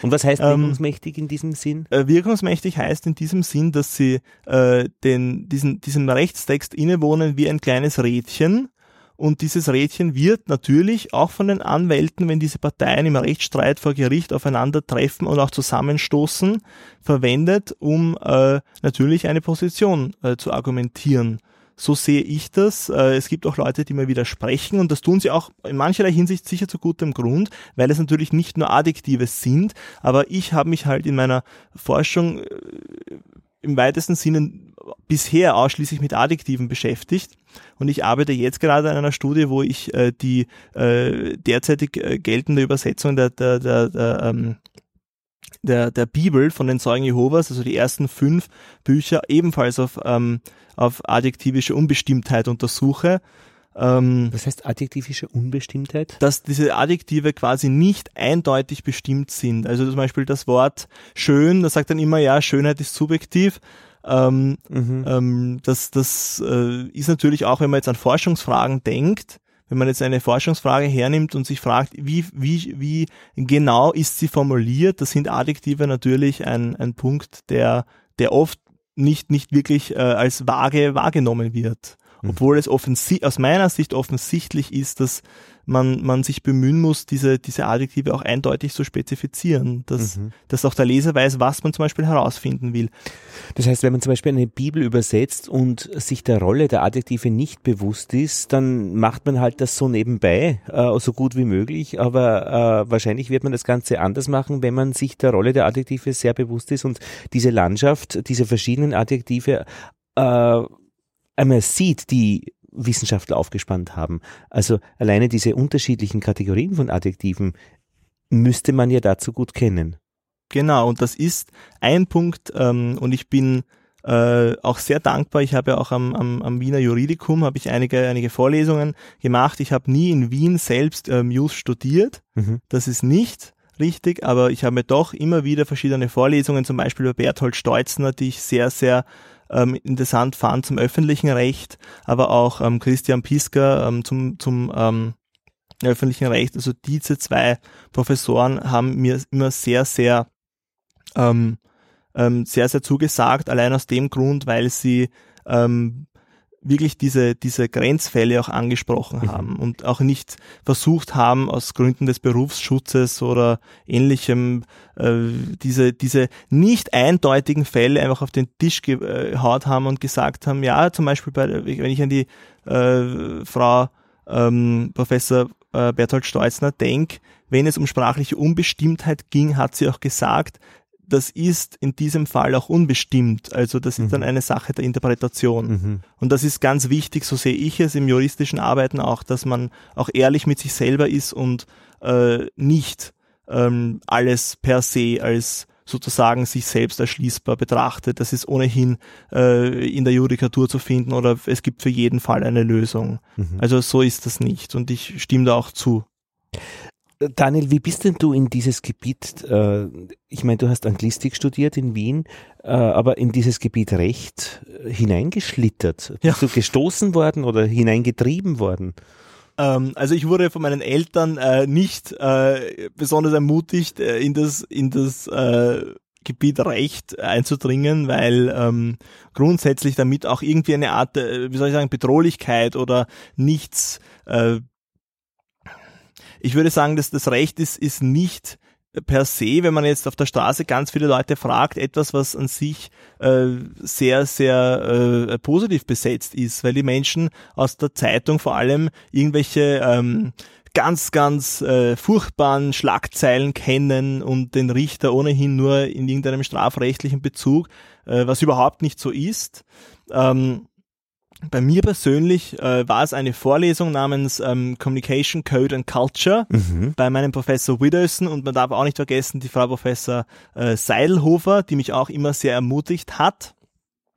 Und was heißt ähm, wirkungsmächtig ähm, in diesem Sinn? Äh, wirkungsmächtig heißt in diesem Sinn, dass sie äh, den, diesen, diesem Rechtstext innewohnen wie ein kleines Rädchen und dieses Rädchen wird natürlich auch von den Anwälten, wenn diese Parteien im Rechtsstreit vor Gericht aufeinandertreffen und auch zusammenstoßen, verwendet, um äh, natürlich eine Position äh, zu argumentieren. So sehe ich das. Äh, es gibt auch Leute, die mir widersprechen und das tun sie auch in mancherlei Hinsicht sicher zu gutem Grund, weil es natürlich nicht nur Adjektive sind, aber ich habe mich halt in meiner Forschung äh, im weitesten Sinne bisher ausschließlich mit Adjektiven beschäftigt und ich arbeite jetzt gerade an einer Studie, wo ich äh, die äh, derzeitig äh, geltende Übersetzung der, der, der, der ähm, der, der Bibel von den Zeugen Jehovas, also die ersten fünf Bücher, ebenfalls auf, ähm, auf adjektivische Unbestimmtheit untersuche. Ähm, Was heißt adjektivische Unbestimmtheit? Dass diese Adjektive quasi nicht eindeutig bestimmt sind. Also zum Beispiel das Wort schön, da sagt dann immer, ja, Schönheit ist subjektiv. Ähm, mhm. ähm, das das äh, ist natürlich auch, wenn man jetzt an Forschungsfragen denkt, wenn man jetzt eine Forschungsfrage hernimmt und sich fragt, wie, wie, wie genau ist sie formuliert, das sind Adjektive natürlich ein, ein Punkt, der, der oft nicht, nicht wirklich äh, als vage wahrgenommen wird. Mhm. Obwohl es aus meiner Sicht offensichtlich ist, dass man, man sich bemühen muss, diese, diese Adjektive auch eindeutig zu spezifizieren, dass, mhm. dass auch der Leser weiß, was man zum Beispiel herausfinden will. Das heißt, wenn man zum Beispiel eine Bibel übersetzt und sich der Rolle der Adjektive nicht bewusst ist, dann macht man halt das so nebenbei, äh, so gut wie möglich, aber äh, wahrscheinlich wird man das Ganze anders machen, wenn man sich der Rolle der Adjektive sehr bewusst ist und diese Landschaft, diese verschiedenen Adjektive äh, einmal sieht, die Wissenschaftler aufgespannt haben. Also alleine diese unterschiedlichen Kategorien von Adjektiven müsste man ja dazu gut kennen. Genau, und das ist ein Punkt, ähm, und ich bin äh, auch sehr dankbar. Ich habe ja auch am, am, am Wiener Juridikum habe ich einige, einige Vorlesungen gemacht. Ich habe nie in Wien selbst ähm, Jus studiert. Mhm. Das ist nicht richtig, aber ich habe mir doch immer wieder verschiedene Vorlesungen, zum Beispiel über Berthold Steutzner, die ich sehr, sehr ähm, interessant fand zum öffentlichen Recht, aber auch ähm, Christian Pisker ähm, zum, zum ähm, öffentlichen Recht. Also diese zwei Professoren haben mir immer sehr, sehr, ähm, ähm, sehr, sehr zugesagt, allein aus dem Grund, weil sie ähm, wirklich diese, diese Grenzfälle auch angesprochen mhm. haben und auch nicht versucht haben, aus Gründen des Berufsschutzes oder ähnlichem äh, diese, diese nicht eindeutigen Fälle einfach auf den Tisch gehaut haben und gesagt haben, ja, zum Beispiel bei, wenn ich an die äh, Frau ähm, Professor äh, Berthold Steutzner denke, wenn es um sprachliche Unbestimmtheit ging, hat sie auch gesagt, das ist in diesem Fall auch unbestimmt. Also das ist mhm. dann eine Sache der Interpretation. Mhm. Und das ist ganz wichtig, so sehe ich es im juristischen Arbeiten auch, dass man auch ehrlich mit sich selber ist und äh, nicht ähm, alles per se als sozusagen sich selbst erschließbar betrachtet. Das ist ohnehin äh, in der Judikatur zu finden oder es gibt für jeden Fall eine Lösung. Mhm. Also so ist das nicht und ich stimme da auch zu. Daniel, wie bist denn du in dieses Gebiet, äh, ich meine, du hast Anglistik studiert in Wien, äh, aber in dieses Gebiet Recht äh, hineingeschlittert? Ja. Bist du gestoßen worden oder hineingetrieben worden? Ähm, also ich wurde von meinen Eltern äh, nicht äh, besonders ermutigt, äh, in das, in das äh, Gebiet Recht einzudringen, weil ähm, grundsätzlich damit auch irgendwie eine Art, äh, wie soll ich sagen, Bedrohlichkeit oder nichts ich würde sagen, dass das Recht ist, ist nicht per se, wenn man jetzt auf der Straße ganz viele Leute fragt, etwas, was an sich äh, sehr, sehr äh, positiv besetzt ist, weil die Menschen aus der Zeitung vor allem irgendwelche ähm, ganz, ganz äh, furchtbaren Schlagzeilen kennen und den Richter ohnehin nur in irgendeinem strafrechtlichen Bezug, äh, was überhaupt nicht so ist. Ähm, bei mir persönlich äh, war es eine Vorlesung namens ähm, Communication Code and Culture mhm. bei meinem Professor Widowson und man darf auch nicht vergessen die Frau Professor äh, Seidelhofer, die mich auch immer sehr ermutigt hat.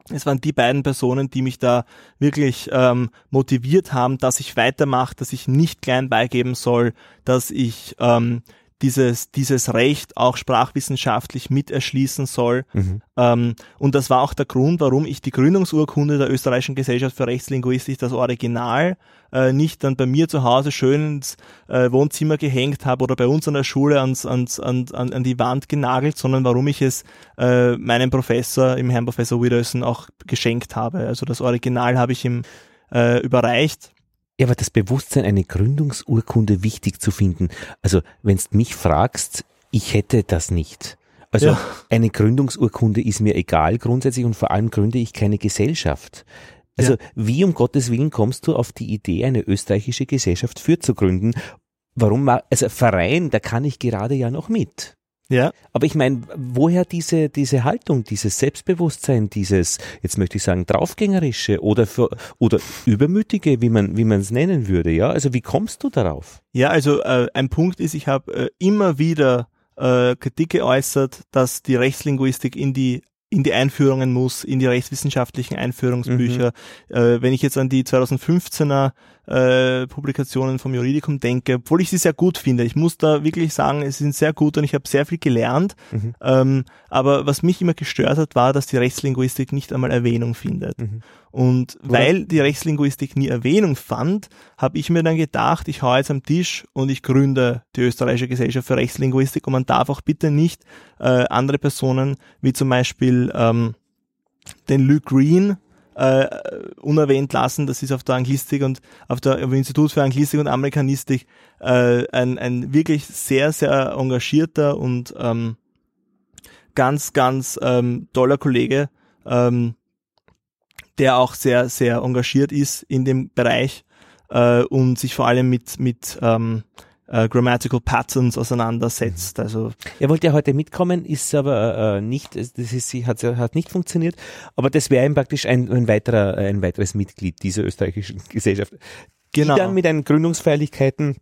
Es waren die beiden Personen, die mich da wirklich ähm, motiviert haben, dass ich weitermache, dass ich nicht klein beigeben soll, dass ich ähm, dieses, dieses Recht auch sprachwissenschaftlich mit erschließen soll. Mhm. Ähm, und das war auch der Grund, warum ich die Gründungsurkunde der Österreichischen Gesellschaft für Rechtslinguistik, das Original, äh, nicht dann bei mir zu Hause schön ins äh, Wohnzimmer gehängt habe oder bei uns an der Schule ans, ans, an, an, an die Wand genagelt, sondern warum ich es äh, meinem Professor, im Herrn Professor Widerson, auch geschenkt habe. Also das Original habe ich ihm äh, überreicht ja, aber das Bewusstsein, eine Gründungsurkunde wichtig zu finden. Also, wenn du mich fragst, ich hätte das nicht. Also ja. eine Gründungsurkunde ist mir egal grundsätzlich und vor allem gründe ich keine Gesellschaft. Also ja. wie um Gottes Willen kommst du auf die Idee, eine österreichische Gesellschaft für zu gründen? Warum? Also Verein, da kann ich gerade ja noch mit. Ja. Aber ich meine, woher diese, diese Haltung, dieses Selbstbewusstsein, dieses, jetzt möchte ich sagen, draufgängerische oder, für, oder übermütige, wie man, wie man es nennen würde, ja? Also wie kommst du darauf? Ja, also äh, ein Punkt ist, ich habe äh, immer wieder äh, Kritik geäußert, dass die Rechtslinguistik in die in die Einführungen muss, in die rechtswissenschaftlichen Einführungsbücher. Mhm. Äh, wenn ich jetzt an die 2015er äh, Publikationen vom Juridikum denke, obwohl ich sie sehr gut finde. Ich muss da wirklich sagen, es sind sehr gut und ich habe sehr viel gelernt. Mhm. Ähm, aber was mich immer gestört hat, war, dass die Rechtslinguistik nicht einmal Erwähnung findet. Mhm. Und Oder? weil die Rechtslinguistik nie Erwähnung fand, habe ich mir dann gedacht, ich hau jetzt am Tisch und ich gründe die Österreichische Gesellschaft für Rechtslinguistik und man darf auch bitte nicht äh, andere Personen, wie zum Beispiel ähm, den Luke Green, äh, unerwähnt lassen. Das ist auf der Anglistik und auf der auf Institut für Anglistik und Amerikanistik äh, ein, ein wirklich sehr, sehr engagierter und ähm, ganz, ganz ähm, toller Kollege, ähm, der auch sehr, sehr engagiert ist in dem Bereich äh, und sich vor allem mit, mit ähm, äh, Grammatical Patterns auseinandersetzt. Also er wollte ja heute mitkommen, ist aber äh, nicht, das ist, hat, hat nicht funktioniert. Aber das wäre ihm praktisch ein, ein weiterer, ein weiteres Mitglied dieser österreichischen Gesellschaft, genau. die dann mit den Gründungsfeierlichkeiten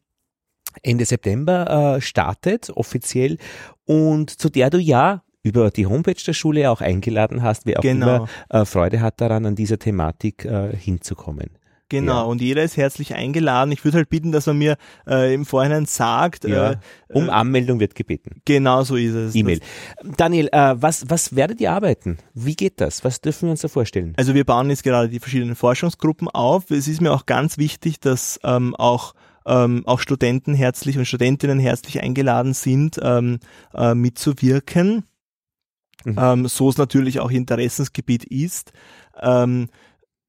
Ende September äh, startet, offiziell, und zu der du ja über die Homepage der Schule auch eingeladen hast, wer auch genau. immer äh, Freude hat daran, an dieser Thematik äh, hinzukommen. Genau, ja. und jeder ist herzlich eingeladen. Ich würde halt bitten, dass man mir äh, im Vorhinein sagt. Ja. Äh, um Anmeldung wird gebeten. Genau so ist es. E-Mail. Daniel, äh, was, was werdet ihr arbeiten? Wie geht das? Was dürfen wir uns da vorstellen? Also wir bauen jetzt gerade die verschiedenen Forschungsgruppen auf. Es ist mir auch ganz wichtig, dass ähm, auch ähm, auch Studenten herzlich und Studentinnen herzlich eingeladen sind, ähm, äh, mitzuwirken. Mhm. Ähm, so es natürlich auch Interessensgebiet ist. Ähm,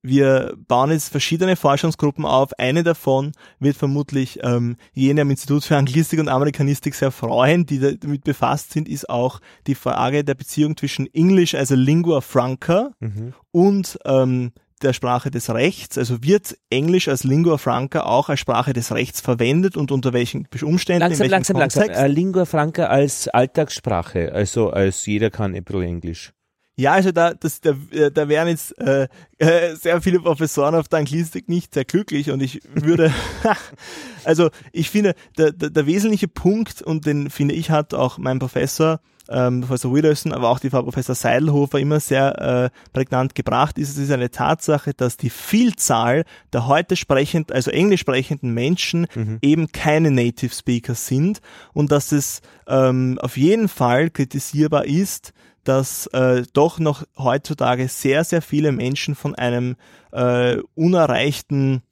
wir bauen jetzt verschiedene Forschungsgruppen auf. Eine davon wird vermutlich ähm, jene am Institut für Anglistik und Amerikanistik sehr freuen, die damit befasst sind, ist auch die Frage der Beziehung zwischen Englisch, also Lingua Franca, mhm. und ähm, der Sprache des Rechts. Also wird Englisch als Lingua Franca auch als Sprache des Rechts verwendet und unter welchen Umständen? Langsam, in langsam, Kontext? langsam. Äh, Lingua Franca als Alltagssprache, also als jeder kann ein bisschen Englisch. Ja, also da, das, da, äh, da wären jetzt äh, äh, sehr viele Professoren auf der Anglistik nicht sehr glücklich und ich würde, also ich finde, der, der, der wesentliche Punkt und den finde ich hat auch mein Professor, ähm, Professor Wilderson, aber auch die Frau Professor Seidelhofer immer sehr äh, prägnant gebracht ist. Es ist eine Tatsache, dass die Vielzahl der heute sprechend, also englisch sprechenden Menschen mhm. eben keine Native Speaker sind und dass es ähm, auf jeden Fall kritisierbar ist, dass äh, doch noch heutzutage sehr, sehr viele Menschen von einem äh, unerreichten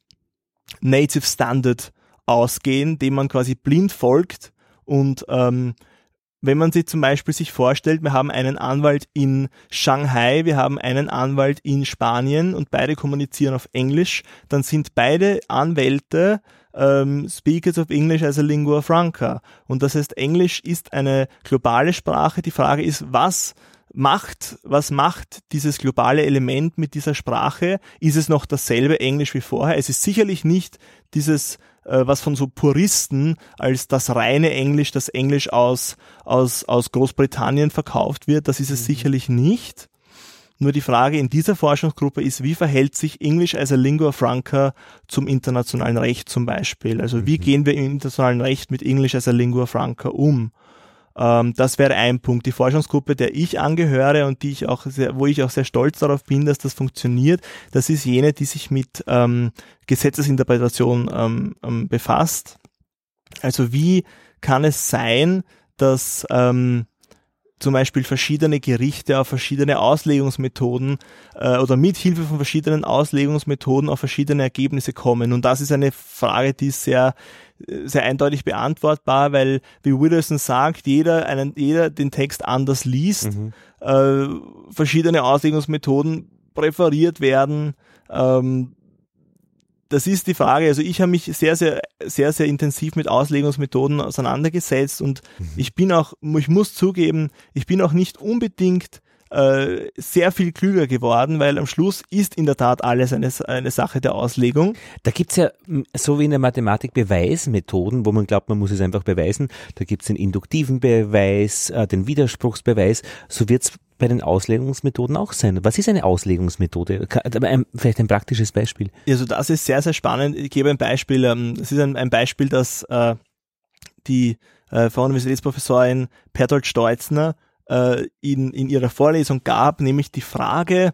Native Standard ausgehen, dem man quasi blind folgt. Und ähm, wenn man sich zum Beispiel sich vorstellt, wir haben einen Anwalt in Shanghai, wir haben einen Anwalt in Spanien und beide kommunizieren auf Englisch, dann sind beide Anwälte ähm, Speakers of English as a Lingua Franca. Und das heißt, Englisch ist eine globale Sprache. Die Frage ist, was macht, was macht dieses globale Element mit dieser Sprache? Ist es noch dasselbe Englisch wie vorher? Es ist sicherlich nicht dieses, äh, was von so Puristen als das reine Englisch, das Englisch aus, aus, aus Großbritannien verkauft wird. Das ist es mhm. sicherlich nicht. Nur die Frage in dieser Forschungsgruppe ist, wie verhält sich English as a Lingua Franca zum internationalen Recht zum Beispiel? Also wie mhm. gehen wir im internationalen Recht mit English as a Lingua Franca um? Ähm, das wäre ein Punkt. Die Forschungsgruppe, der ich angehöre und die ich auch sehr, wo ich auch sehr stolz darauf bin, dass das funktioniert, das ist jene, die sich mit ähm, Gesetzesinterpretation ähm, ähm, befasst. Also wie kann es sein, dass ähm, zum Beispiel verschiedene Gerichte auf verschiedene Auslegungsmethoden äh, oder mit Hilfe von verschiedenen Auslegungsmethoden auf verschiedene Ergebnisse kommen. Und das ist eine Frage, die ist sehr, sehr eindeutig beantwortbar, weil, wie Wilderson sagt, jeder, einen, jeder den Text anders liest, mhm. äh, verschiedene Auslegungsmethoden präferiert werden, ähm, das ist die Frage. Also ich habe mich sehr, sehr, sehr, sehr intensiv mit Auslegungsmethoden auseinandergesetzt und mhm. ich bin auch, ich muss zugeben, ich bin auch nicht unbedingt äh, sehr viel klüger geworden, weil am Schluss ist in der Tat alles eine, eine Sache der Auslegung. Da gibt's ja, so wie in der Mathematik, Beweismethoden, wo man glaubt, man muss es einfach beweisen. Da gibt's den induktiven Beweis, äh, den Widerspruchsbeweis. So wird's bei den Auslegungsmethoden auch sein. Was ist eine Auslegungsmethode? Vielleicht ein praktisches Beispiel. Also das ist sehr, sehr spannend. Ich gebe ein Beispiel. Ähm, das ist ein, Beispiel, das äh, die äh, Frau Universitätsprofessorin Bertolt Steutzner äh, in, in ihrer Vorlesung gab, nämlich die Frage,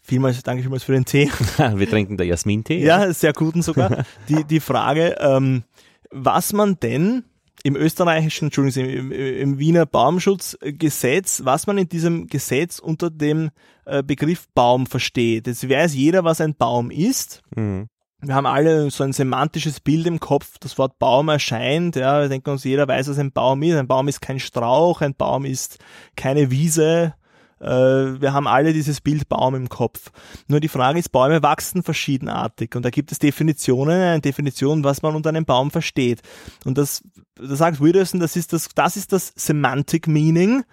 vielmals, danke vielmals für den Tee. Wir trinken da Jasmin-Tee. Ja, sehr guten sogar. die, die Frage, ähm, was man denn im österreichischen, Entschuldigung, im, im Wiener Baumschutzgesetz, was man in diesem Gesetz unter dem äh, Begriff Baum versteht. Jetzt weiß jeder, was ein Baum ist. Mhm. Wir haben alle so ein semantisches Bild im Kopf, das Wort Baum erscheint, ja, wir denken uns, jeder weiß, was ein Baum ist. Ein Baum ist kein Strauch, ein Baum ist keine Wiese, wir haben alle dieses Bild Baum im Kopf. Nur die Frage ist, Bäume wachsen verschiedenartig und da gibt es Definitionen, eine Definition, was man unter einem Baum versteht. Und das, das sagt Widerson, das ist das, das ist das Semantic Meaning.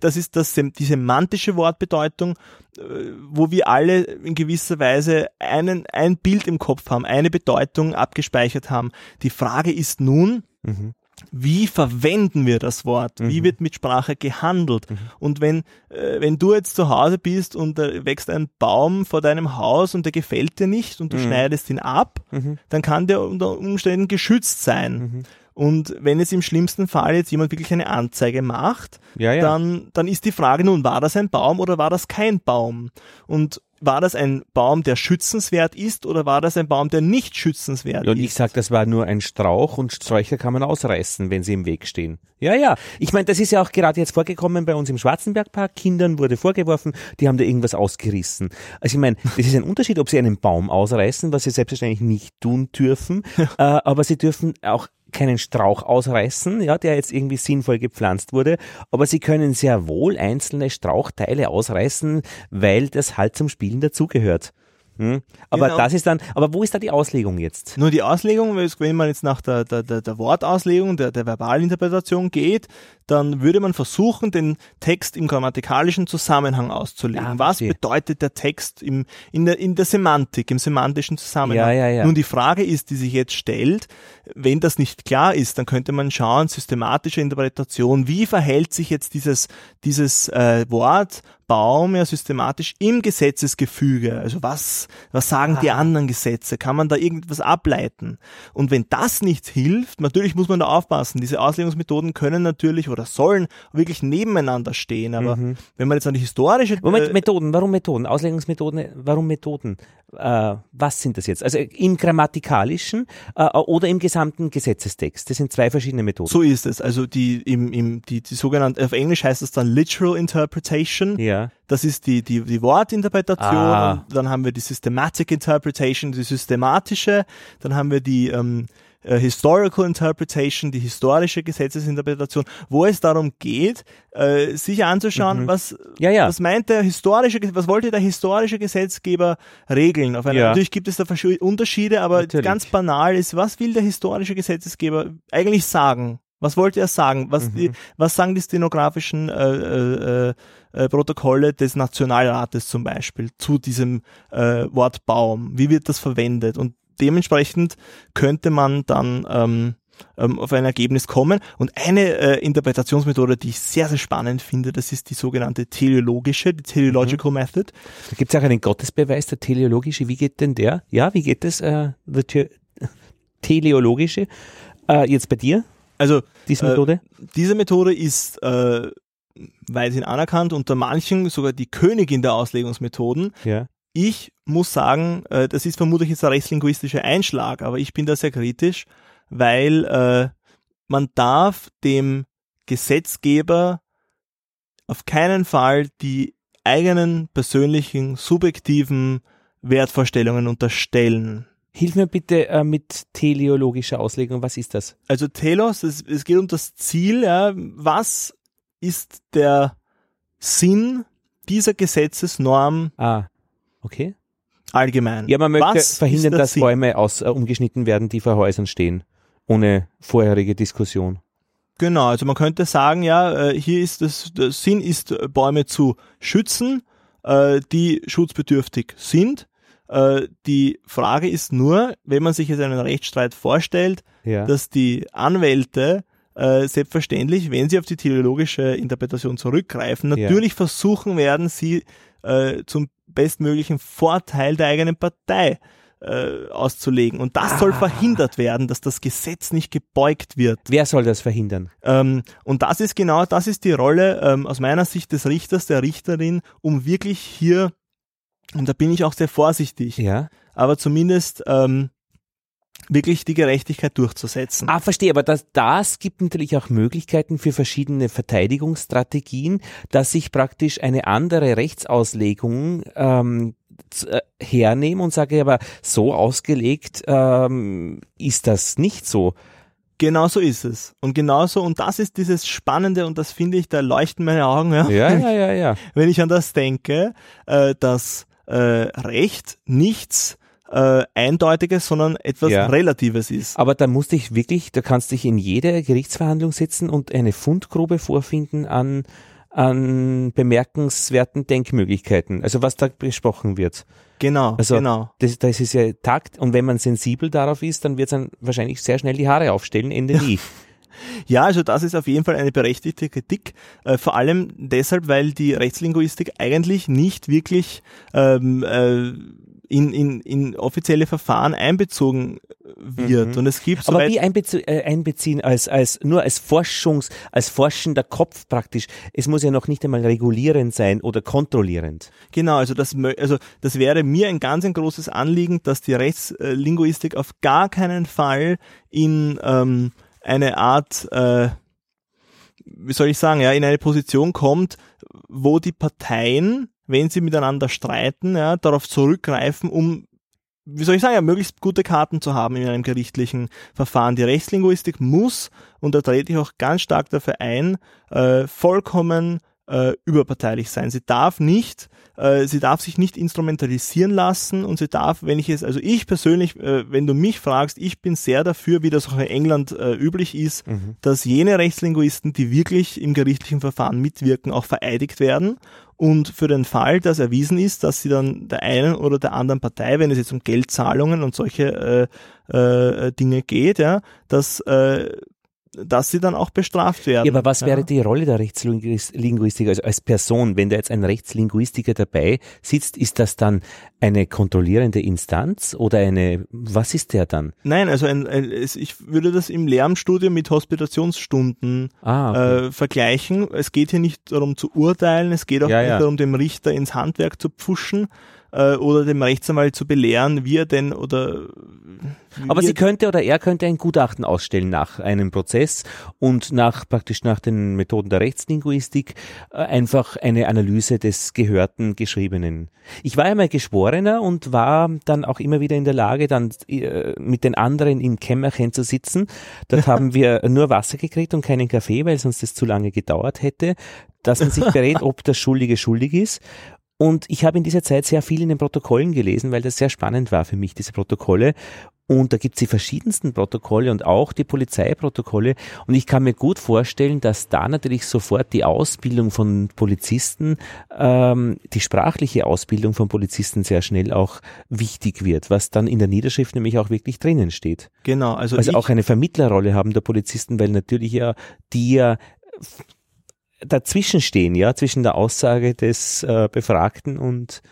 Das ist das, die semantische Wortbedeutung, äh, wo wir alle in gewisser Weise einen, ein Bild im Kopf haben, eine Bedeutung abgespeichert haben. Die Frage ist nun, mhm wie verwenden wir das Wort? Mhm. Wie wird mit Sprache gehandelt? Mhm. Und wenn, äh, wenn du jetzt zu Hause bist und da wächst ein Baum vor deinem Haus und der gefällt dir nicht und du mhm. schneidest ihn ab, mhm. dann kann der unter Umständen geschützt sein. Mhm. Und wenn es im schlimmsten Fall jetzt jemand wirklich eine Anzeige macht, ja, ja. Dann, dann ist die Frage nun, war das ein Baum oder war das kein Baum? Und war das ein Baum, der schützenswert ist oder war das ein Baum, der nicht schützenswert ja, und ist? Und ich sage, das war nur ein Strauch und Sträucher kann man ausreißen, wenn sie im Weg stehen. Ja, ja. Ich meine, das ist ja auch gerade jetzt vorgekommen bei uns im Schwarzenbergpark. Kindern wurde vorgeworfen, die haben da irgendwas ausgerissen. Also ich meine, das ist ein Unterschied, ob sie einen Baum ausreißen, was sie selbstverständlich nicht tun dürfen, äh, aber sie dürfen auch keinen Strauch ausreißen, ja, der jetzt irgendwie sinnvoll gepflanzt wurde, aber sie können sehr wohl einzelne Strauchteile ausreißen, weil das halt zum Spielen dazugehört. Hm? Aber genau. das ist dann, aber wo ist da die Auslegung jetzt? Nur die Auslegung, wenn man jetzt nach der, der, der, der Wortauslegung, der, der Verbalinterpretation geht, dann würde man versuchen, den Text im grammatikalischen Zusammenhang auszulegen. Ja, Was bedeutet der Text im, in, der, in der Semantik, im semantischen Zusammenhang? Ja, ja, ja. Nun, die Frage ist, die sich jetzt stellt, wenn das nicht klar ist, dann könnte man schauen, systematische Interpretation, wie verhält sich jetzt dieses, dieses äh, Wort Baum ja systematisch im Gesetzesgefüge. Also was, was sagen ah. die anderen Gesetze? Kann man da irgendwas ableiten? Und wenn das nicht hilft, natürlich muss man da aufpassen. Diese Auslegungsmethoden können natürlich oder sollen wirklich nebeneinander stehen. Aber mhm. wenn man jetzt an die historische... Moment, äh, Methoden, warum Methoden? Auslegungsmethoden, warum Methoden? Äh, was sind das jetzt? Also im grammatikalischen äh, oder im gesamten Gesetzestext? Das sind zwei verschiedene Methoden. So ist es. Also die, im, im, die, die sogenannte, auf Englisch heißt es dann Literal Interpretation. Ja. Das ist die, die, die Wortinterpretation. Ah. Dann haben wir die Systematic Interpretation, die systematische. Dann haben wir die, ähm, äh, Historical Interpretation, die historische Gesetzesinterpretation, wo es darum geht, äh, sich anzuschauen, mhm. was, ja, ja. was meint der historische, was wollte der historische Gesetzgeber regeln. Auf einer, ja. Natürlich gibt es da Unterschiede, aber natürlich. ganz banal ist, was will der historische Gesetzgeber eigentlich sagen? Was wollte er sagen? Was, mhm. die, was sagen die stenografischen äh, äh, äh, Protokolle des Nationalrates zum Beispiel zu diesem äh, Wort Baum? Wie wird das verwendet? Und dementsprechend könnte man dann ähm, ähm, auf ein Ergebnis kommen. Und eine äh, Interpretationsmethode, die ich sehr, sehr spannend finde, das ist die sogenannte teleologische, die Teleological mhm. Method. Da gibt es auch einen Gottesbeweis, der teleologische. Wie geht denn der? Ja, wie geht das? Äh, the teleologische. Äh, jetzt bei dir? Also diese Methode? Äh, diese Methode ist äh, weithin anerkannt, unter manchen sogar die Königin der Auslegungsmethoden. Ja. Ich muss sagen, äh, das ist vermutlich jetzt ein rechtslinguistischer Einschlag, aber ich bin da sehr kritisch, weil äh, man darf dem Gesetzgeber auf keinen Fall die eigenen persönlichen, subjektiven Wertvorstellungen unterstellen. Hilf mir bitte äh, mit teleologischer Auslegung, was ist das? Also Telos, es, es geht um das Ziel, ja, was ist der Sinn dieser Gesetzesnorm? Ah, okay. Allgemein. Ja, man möchte was verhindern, dass Sinn? Bäume aus, äh, umgeschnitten werden, die vor Häusern stehen, ohne vorherige Diskussion. Genau, also man könnte sagen, ja, äh, hier ist das, der Sinn ist, Bäume zu schützen, äh, die schutzbedürftig sind äh, die Frage ist nur, wenn man sich jetzt einen Rechtsstreit vorstellt, ja. dass die Anwälte äh, selbstverständlich, wenn sie auf die teleologische Interpretation zurückgreifen, natürlich ja. versuchen werden, sie äh, zum bestmöglichen Vorteil der eigenen Partei äh, auszulegen. Und das ah. soll verhindert werden, dass das Gesetz nicht gebeugt wird. Wer soll das verhindern? Ähm, und das ist genau, das ist die Rolle ähm, aus meiner Sicht des Richters, der Richterin, um wirklich hier und da bin ich auch sehr vorsichtig. Ja. Aber zumindest ähm, wirklich die Gerechtigkeit durchzusetzen. Ah, verstehe, aber das, das gibt natürlich auch Möglichkeiten für verschiedene Verteidigungsstrategien, dass ich praktisch eine andere Rechtsauslegung ähm, äh, hernehme und sage, aber so ausgelegt ähm, ist das nicht so. Genau so ist es. Und genauso, und das ist dieses Spannende, und das finde ich, da leuchten meine Augen, ja, ja, ja, ja, ja. wenn ich an das denke, äh, dass äh, Recht nichts äh, Eindeutiges, sondern etwas ja. Relatives ist. Aber da musst dich wirklich, da kannst dich in jede Gerichtsverhandlung setzen und eine Fundgrube vorfinden an, an bemerkenswerten Denkmöglichkeiten, also was da besprochen wird. Genau, also genau. Das, das ist ja Takt und wenn man sensibel darauf ist, dann wird es dann wahrscheinlich sehr schnell die Haare aufstellen, Ende nie. Ja, also das ist auf jeden Fall eine berechtigte Kritik, äh, vor allem deshalb, weil die Rechtslinguistik eigentlich nicht wirklich ähm, äh, in, in, in offizielle Verfahren einbezogen wird. Mhm. Und es gibt Aber wie einbezie äh, einbeziehen als, als nur als Forschungs, als forschender Kopf praktisch. Es muss ja noch nicht einmal regulierend sein oder kontrollierend. Genau, also das, also das wäre mir ein ganz ein großes Anliegen, dass die Rechtslinguistik auf gar keinen Fall in ähm, eine Art, äh, wie soll ich sagen, ja, in eine Position kommt, wo die Parteien, wenn sie miteinander streiten, ja, darauf zurückgreifen, um wie soll ich sagen, ja, möglichst gute Karten zu haben in einem gerichtlichen Verfahren. Die Rechtslinguistik muss, und da trete ich auch ganz stark dafür ein, äh, vollkommen äh, überparteilich sein. Sie darf nicht, äh, sie darf sich nicht instrumentalisieren lassen und sie darf, wenn ich es, also ich persönlich, äh, wenn du mich fragst, ich bin sehr dafür, wie das auch in England äh, üblich ist, mhm. dass jene Rechtslinguisten, die wirklich im gerichtlichen Verfahren mitwirken, auch vereidigt werden und für den Fall, dass erwiesen ist, dass sie dann der einen oder der anderen Partei, wenn es jetzt um Geldzahlungen und solche äh, äh, Dinge geht, ja, dass äh, dass sie dann auch bestraft werden. Ja, aber was ja. wäre die Rolle der Rechtslinguistiker also als Person? Wenn da jetzt ein Rechtslinguistiker dabei sitzt, ist das dann eine kontrollierende Instanz oder eine, was ist der dann? Nein, also ein, ein, ich würde das im Lehramtsstudium mit Hospitationsstunden ah, okay. äh, vergleichen. Es geht hier nicht darum zu urteilen, es geht auch ja, nicht ja. darum, dem Richter ins Handwerk zu pfuschen, äh, oder dem Rechtsanwalt zu belehren, wie er denn oder aber sie könnte oder er könnte ein Gutachten ausstellen nach einem Prozess und nach praktisch nach den Methoden der Rechtslinguistik äh, einfach eine Analyse des gehörten Geschriebenen. Ich war einmal Geschworener und war dann auch immer wieder in der Lage, dann äh, mit den anderen im Kämmerchen zu sitzen. Dort haben wir nur Wasser gekriegt und keinen Kaffee, weil sonst es zu lange gedauert hätte, dass man sich berät, ob der Schuldige schuldig ist. Und ich habe in dieser Zeit sehr viel in den Protokollen gelesen, weil das sehr spannend war für mich, diese Protokolle. Und da gibt es die verschiedensten Protokolle und auch die Polizeiprotokolle. Und ich kann mir gut vorstellen, dass da natürlich sofort die Ausbildung von Polizisten, ähm, die sprachliche Ausbildung von Polizisten sehr schnell auch wichtig wird, was dann in der Niederschrift nämlich auch wirklich drinnen steht. Genau, also, also auch eine Vermittlerrolle haben der Polizisten, weil natürlich ja die ja dazwischen stehen, ja, zwischen der Aussage des äh, Befragten und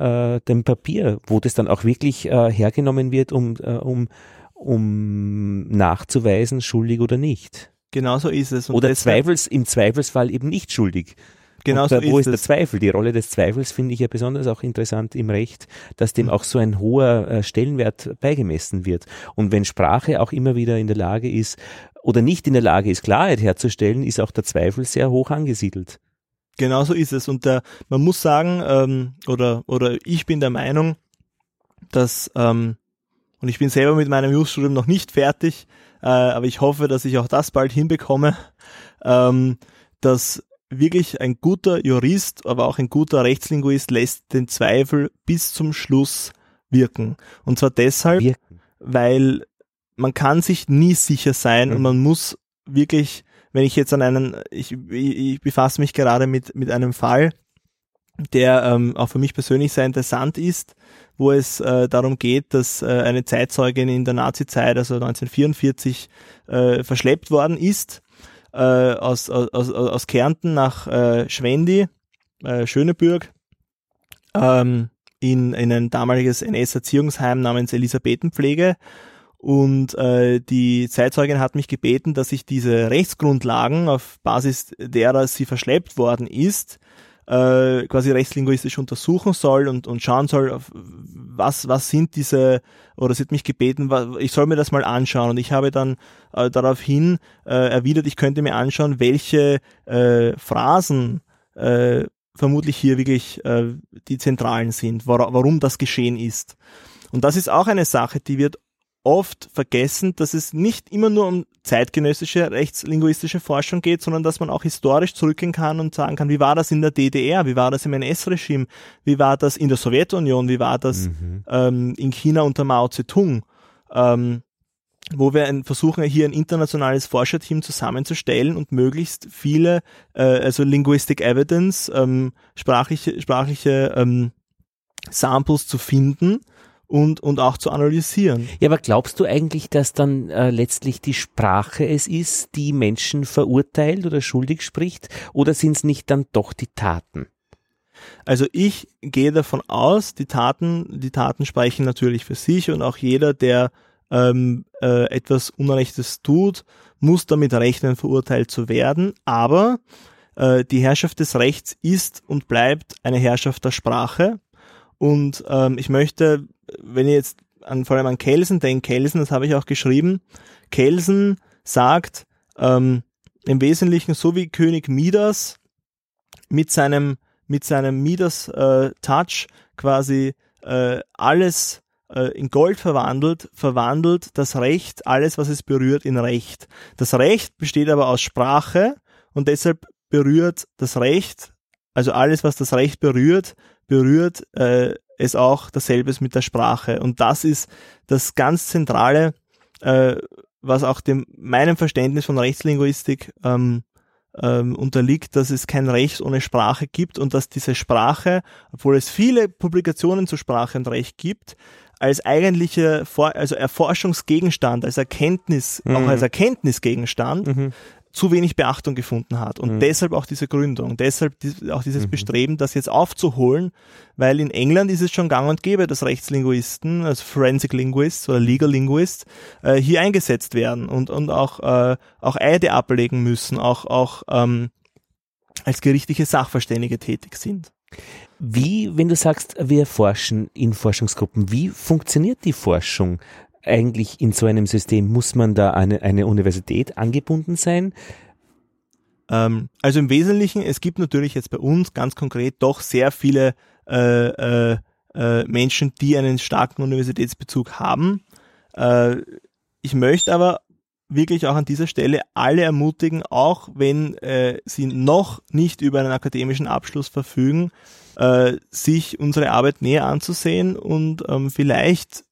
äh, dem Papier, wo das dann auch wirklich äh, hergenommen wird, um, äh, um, um nachzuweisen, schuldig oder nicht. Genau so ist es. Und oder Zweifels, im Zweifelsfall eben nicht schuldig. Genau so wo ist, ist der Zweifel? Die Rolle des Zweifels finde ich ja besonders auch interessant im Recht, dass dem mhm. auch so ein hoher äh, Stellenwert beigemessen wird. Und wenn Sprache auch immer wieder in der Lage ist oder nicht in der Lage ist, Klarheit herzustellen, ist auch der Zweifel sehr hoch angesiedelt. Genau so ist es. Und der, man muss sagen, ähm, oder, oder ich bin der Meinung, dass, ähm, und ich bin selber mit meinem Jurastudium noch nicht fertig, äh, aber ich hoffe, dass ich auch das bald hinbekomme, ähm, dass wirklich ein guter Jurist, aber auch ein guter Rechtslinguist lässt den Zweifel bis zum Schluss wirken. Und zwar deshalb, wirken. weil man kann sich nie sicher sein mhm. und man muss wirklich wenn ich jetzt an einen, ich, ich befasse mich gerade mit, mit einem Fall, der ähm, auch für mich persönlich sehr interessant ist, wo es äh, darum geht, dass äh, eine Zeitzeugin in der Nazi-Zeit, also 1944, äh, verschleppt worden ist äh, aus, aus, aus Kärnten nach äh, Schwendi, äh, Schönebürg, ähm, in, in ein damaliges NS-Erziehungsheim namens Elisabethenpflege und äh, die Zeitzeugin hat mich gebeten, dass ich diese Rechtsgrundlagen, auf Basis derer sie verschleppt worden ist, äh, quasi rechtslinguistisch untersuchen soll und, und schauen soll, was, was sind diese, oder sie hat mich gebeten, ich soll mir das mal anschauen. Und ich habe dann äh, daraufhin äh, erwidert, ich könnte mir anschauen, welche äh, Phrasen äh, vermutlich hier wirklich äh, die zentralen sind, war, warum das geschehen ist. Und das ist auch eine Sache, die wird oft vergessen, dass es nicht immer nur um zeitgenössische rechtslinguistische Forschung geht, sondern dass man auch historisch zurückgehen kann und sagen kann, wie war das in der DDR, wie war das im NS-Regime, wie war das in der Sowjetunion, wie war das mhm. ähm, in China unter Mao Zedong, ähm, wo wir ein, versuchen, hier ein internationales Forscherteam zusammenzustellen und möglichst viele, äh, also Linguistic Evidence, ähm, sprachliche, sprachliche ähm, Samples zu finden, und, und auch zu analysieren. Ja, aber glaubst du eigentlich, dass dann äh, letztlich die Sprache es ist, die Menschen verurteilt oder schuldig spricht, oder sind es nicht dann doch die Taten? Also ich gehe davon aus, die Taten, die Taten sprechen natürlich für sich und auch jeder, der ähm, äh, etwas Unrechtes tut, muss damit rechnen, verurteilt zu werden. Aber äh, die Herrschaft des Rechts ist und bleibt eine Herrschaft der Sprache. Und ähm, ich möchte wenn ich jetzt an, vor allem an Kelsen denke, Kelsen, das habe ich auch geschrieben, Kelsen sagt ähm, im Wesentlichen so wie König Midas mit seinem mit seinem Midas äh, quasi äh, alles äh, in Gold verwandelt, verwandelt das Recht, alles was es berührt, in Recht. Das Recht besteht aber aus Sprache und deshalb berührt das Recht, also alles was das Recht berührt, berührt äh, es auch dasselbe mit der Sprache. Und das ist das ganz Zentrale, äh, was auch dem meinem Verständnis von Rechtslinguistik ähm, ähm, unterliegt, dass es kein Recht ohne Sprache gibt und dass diese Sprache, obwohl es viele Publikationen zur Sprache und Recht gibt, als eigentliche, also Erforschungsgegenstand, als Erkenntnis, mhm. auch als Erkenntnisgegenstand, mhm zu wenig Beachtung gefunden hat. Und mhm. deshalb auch diese Gründung, deshalb auch dieses mhm. Bestreben, das jetzt aufzuholen, weil in England ist es schon gang und gäbe, dass Rechtslinguisten, also Forensic Linguists oder Legal Linguists, äh, hier eingesetzt werden und, und auch, äh, auch Eide ablegen müssen, auch, auch ähm, als gerichtliche Sachverständige tätig sind. Wie, wenn du sagst, wir forschen in Forschungsgruppen, wie funktioniert die Forschung eigentlich in so einem System? Muss man da eine, eine Universität angebunden sein? Ähm, also im Wesentlichen, es gibt natürlich jetzt bei uns ganz konkret doch sehr viele äh, äh, äh, Menschen, die einen starken Universitätsbezug haben. Äh, ich möchte aber wirklich auch an dieser Stelle alle ermutigen, auch wenn äh, sie noch nicht über einen akademischen Abschluss verfügen, äh, sich unsere Arbeit näher anzusehen und ähm, vielleicht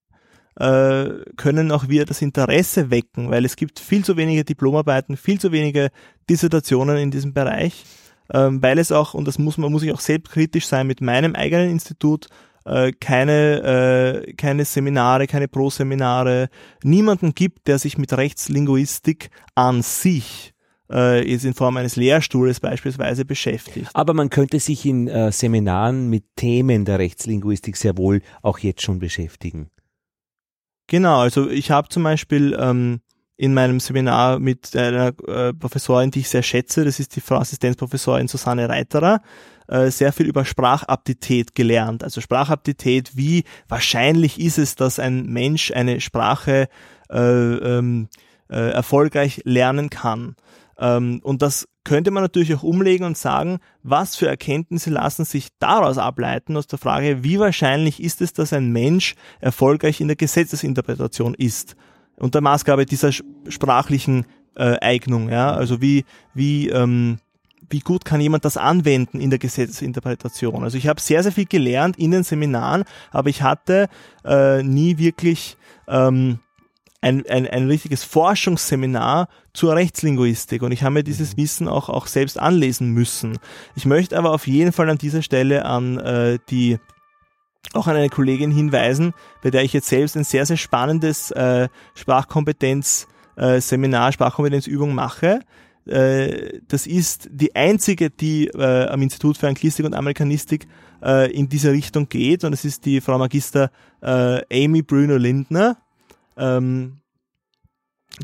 äh, können auch wir das Interesse wecken, weil es gibt viel zu wenige Diplomarbeiten, viel zu wenige Dissertationen in diesem Bereich, ähm, weil es auch, und das muss man, muss ich auch selbstkritisch sein mit meinem eigenen Institut, äh, keine, äh, keine Seminare, keine Pro-Seminare, niemanden gibt, der sich mit Rechtslinguistik an sich äh, jetzt in Form eines Lehrstuhles beispielsweise beschäftigt. Aber man könnte sich in äh, Seminaren mit Themen der Rechtslinguistik sehr wohl auch jetzt schon beschäftigen. Genau, also ich habe zum Beispiel ähm, in meinem Seminar mit einer äh, Professorin, die ich sehr schätze, das ist die Frau Assistenzprofessorin Susanne Reiterer, äh, sehr viel über Sprachaptität gelernt. Also Sprachaptität, wie wahrscheinlich ist es, dass ein Mensch eine Sprache äh, ähm, äh, erfolgreich lernen kann. Ähm, und das könnte man natürlich auch umlegen und sagen, was für Erkenntnisse lassen sich daraus ableiten aus der Frage, wie wahrscheinlich ist es, dass ein Mensch erfolgreich in der Gesetzesinterpretation ist. Unter Maßgabe dieser sprachlichen äh, Eignung, ja, also wie, wie, ähm, wie gut kann jemand das anwenden in der Gesetzesinterpretation. Also ich habe sehr, sehr viel gelernt in den Seminaren, aber ich hatte äh, nie wirklich ähm, ein, ein, ein richtiges Forschungsseminar zur Rechtslinguistik und ich habe mir dieses mhm. Wissen auch, auch selbst anlesen müssen. Ich möchte aber auf jeden Fall an dieser Stelle an äh, die auch an eine Kollegin hinweisen, bei der ich jetzt selbst ein sehr, sehr spannendes äh, Sprachkompetenz-Seminar, äh, Sprachkompetenzübung mache. Äh, das ist die einzige, die äh, am Institut für Anglistik und Amerikanistik äh, in diese Richtung geht und es ist die Frau Magister äh, Amy Bruno Lindner ähm,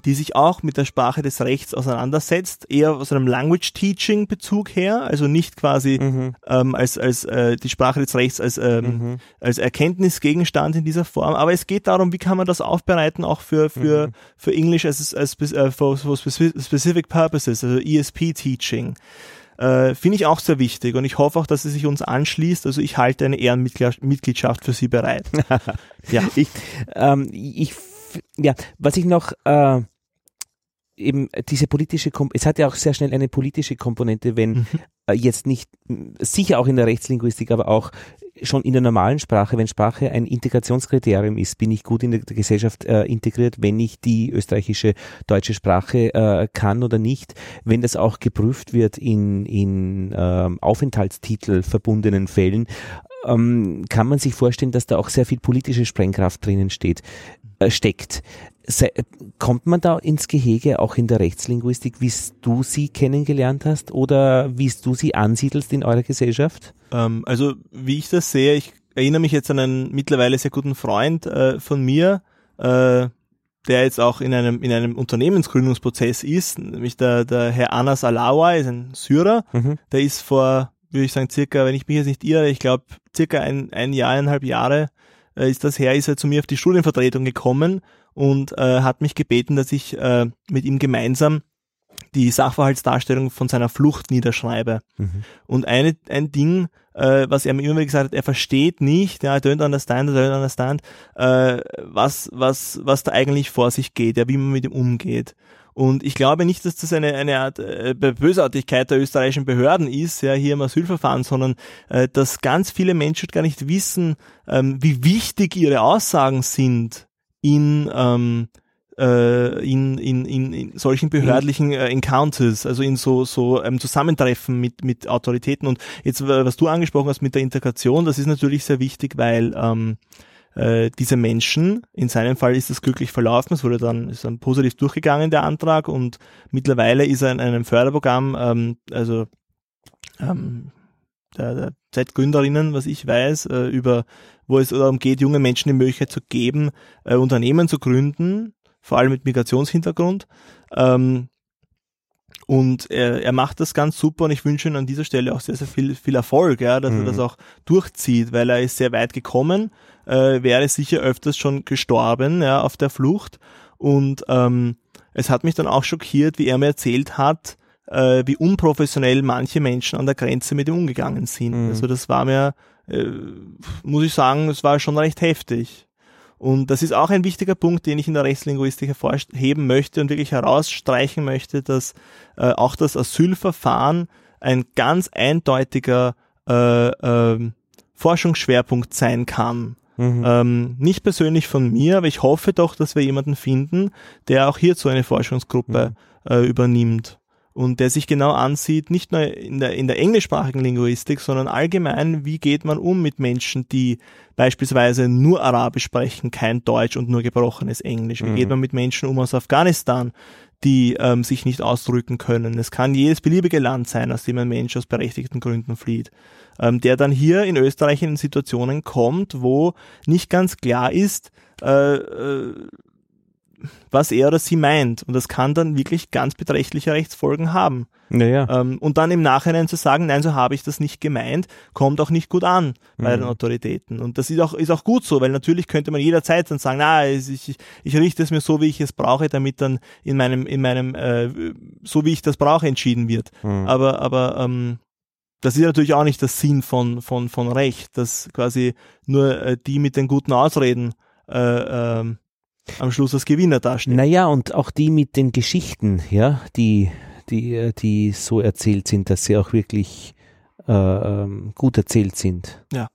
die sich auch mit der Sprache des Rechts auseinandersetzt, eher aus einem Language Teaching Bezug her, also nicht quasi mhm. ähm, als als äh, die Sprache des Rechts als ähm, mhm. als Erkenntnisgegenstand in dieser Form, aber es geht darum, wie kann man das aufbereiten auch für für mhm. für Englisch als als äh, for, for specific purposes, also ESP Teaching. Äh, Finde ich auch sehr wichtig und ich hoffe auch, dass sie sich uns anschließt. Also ich halte eine Ehrenmitgliedschaft für sie bereit. ja, ich, ähm, ich ja, was ich noch äh, eben diese politische, Kom es hat ja auch sehr schnell eine politische Komponente, wenn mhm. äh, jetzt nicht, sicher auch in der Rechtslinguistik, aber auch schon in der normalen Sprache, wenn Sprache ein Integrationskriterium ist, bin ich gut in der Gesellschaft äh, integriert, wenn ich die österreichische deutsche Sprache äh, kann oder nicht, wenn das auch geprüft wird in, in äh, Aufenthaltstitel verbundenen Fällen, ähm, kann man sich vorstellen, dass da auch sehr viel politische Sprengkraft drinnen steht, steckt. Se, kommt man da ins Gehege auch in der Rechtslinguistik, wie du sie kennengelernt hast oder wie du sie ansiedelst in eurer Gesellschaft? Ähm, also wie ich das sehe, ich erinnere mich jetzt an einen mittlerweile sehr guten Freund äh, von mir, äh, der jetzt auch in einem, in einem Unternehmensgründungsprozess ist, nämlich der, der Herr Anas Alawa, ist ein Syrer, mhm. der ist vor würde ich sagen, circa, wenn ich mich jetzt nicht irre, ich glaube, circa ein, ein Jahr, eineinhalb Jahre äh, ist das her, ist er zu mir auf die Studienvertretung gekommen und äh, hat mich gebeten, dass ich äh, mit ihm gemeinsam die Sachverhaltsdarstellung von seiner Flucht niederschreibe. Mhm. Und eine, ein Ding, äh, was er mir immer wieder gesagt hat, er versteht nicht, ja, I don't understand, I don't understand, äh, was, was, was da eigentlich vor sich geht, ja, wie man mit ihm umgeht. Und ich glaube nicht, dass das eine, eine Art äh, Bösartigkeit der österreichischen Behörden ist, ja, hier im Asylverfahren, sondern äh, dass ganz viele Menschen gar nicht wissen, ähm, wie wichtig ihre Aussagen sind in, ähm, äh, in, in, in, in solchen behördlichen äh, Encounters, also in so, so ähm, Zusammentreffen mit, mit Autoritäten. Und jetzt, was du angesprochen hast mit der Integration, das ist natürlich sehr wichtig, weil ähm, äh, diese Menschen, in seinem Fall ist es glücklich verlaufen, es wurde dann, ist dann positiv durchgegangen, der Antrag, und mittlerweile ist er in einem Förderprogramm, ähm, also ähm, der, der Z-Gründerinnen, was ich weiß, äh, über wo es darum geht, junge Menschen die Möglichkeit zu geben, äh, Unternehmen zu gründen, vor allem mit Migrationshintergrund. Ähm, und er, er macht das ganz super und ich wünsche ihm an dieser Stelle auch sehr, sehr viel, viel Erfolg, ja, dass mhm. er das auch durchzieht, weil er ist sehr weit gekommen, äh, wäre sicher öfters schon gestorben, ja, auf der Flucht. Und ähm, es hat mich dann auch schockiert, wie er mir erzählt hat, äh, wie unprofessionell manche Menschen an der Grenze mit ihm umgegangen sind. Mhm. Also das war mir, äh, muss ich sagen, es war schon recht heftig. Und das ist auch ein wichtiger Punkt, den ich in der Rechtslinguistik hervorheben möchte und wirklich herausstreichen möchte, dass äh, auch das Asylverfahren ein ganz eindeutiger äh, äh, Forschungsschwerpunkt sein kann. Mhm. Ähm, nicht persönlich von mir, aber ich hoffe doch, dass wir jemanden finden, der auch hierzu eine Forschungsgruppe mhm. äh, übernimmt und der sich genau ansieht, nicht nur in der, in der englischsprachigen Linguistik, sondern allgemein, wie geht man um mit Menschen, die beispielsweise nur Arabisch sprechen, kein Deutsch und nur gebrochenes Englisch. Wie mhm. geht man mit Menschen um aus Afghanistan, die ähm, sich nicht ausdrücken können. Es kann jedes beliebige Land sein, aus dem ein Mensch aus berechtigten Gründen flieht, ähm, der dann hier in Österreich in Situationen kommt, wo nicht ganz klar ist, äh, äh, was er oder sie meint. Und das kann dann wirklich ganz beträchtliche Rechtsfolgen haben. Naja. Ähm, und dann im Nachhinein zu sagen, nein, so habe ich das nicht gemeint, kommt auch nicht gut an bei mhm. den Autoritäten. Und das ist auch, ist auch gut so, weil natürlich könnte man jederzeit dann sagen, na, ich, ich, ich richte es mir so, wie ich es brauche, damit dann in meinem, in meinem, äh, so wie ich das brauche, entschieden wird. Mhm. Aber, aber ähm, das ist natürlich auch nicht der Sinn von, von, von Recht, dass quasi nur äh, die mit den guten Ausreden äh, äh, am Schluss als Gewinner dastehen. Naja, und auch die mit den Geschichten, ja, die, die, die so erzählt sind, dass sie auch wirklich äh, ähm, gut erzählt sind. Ja.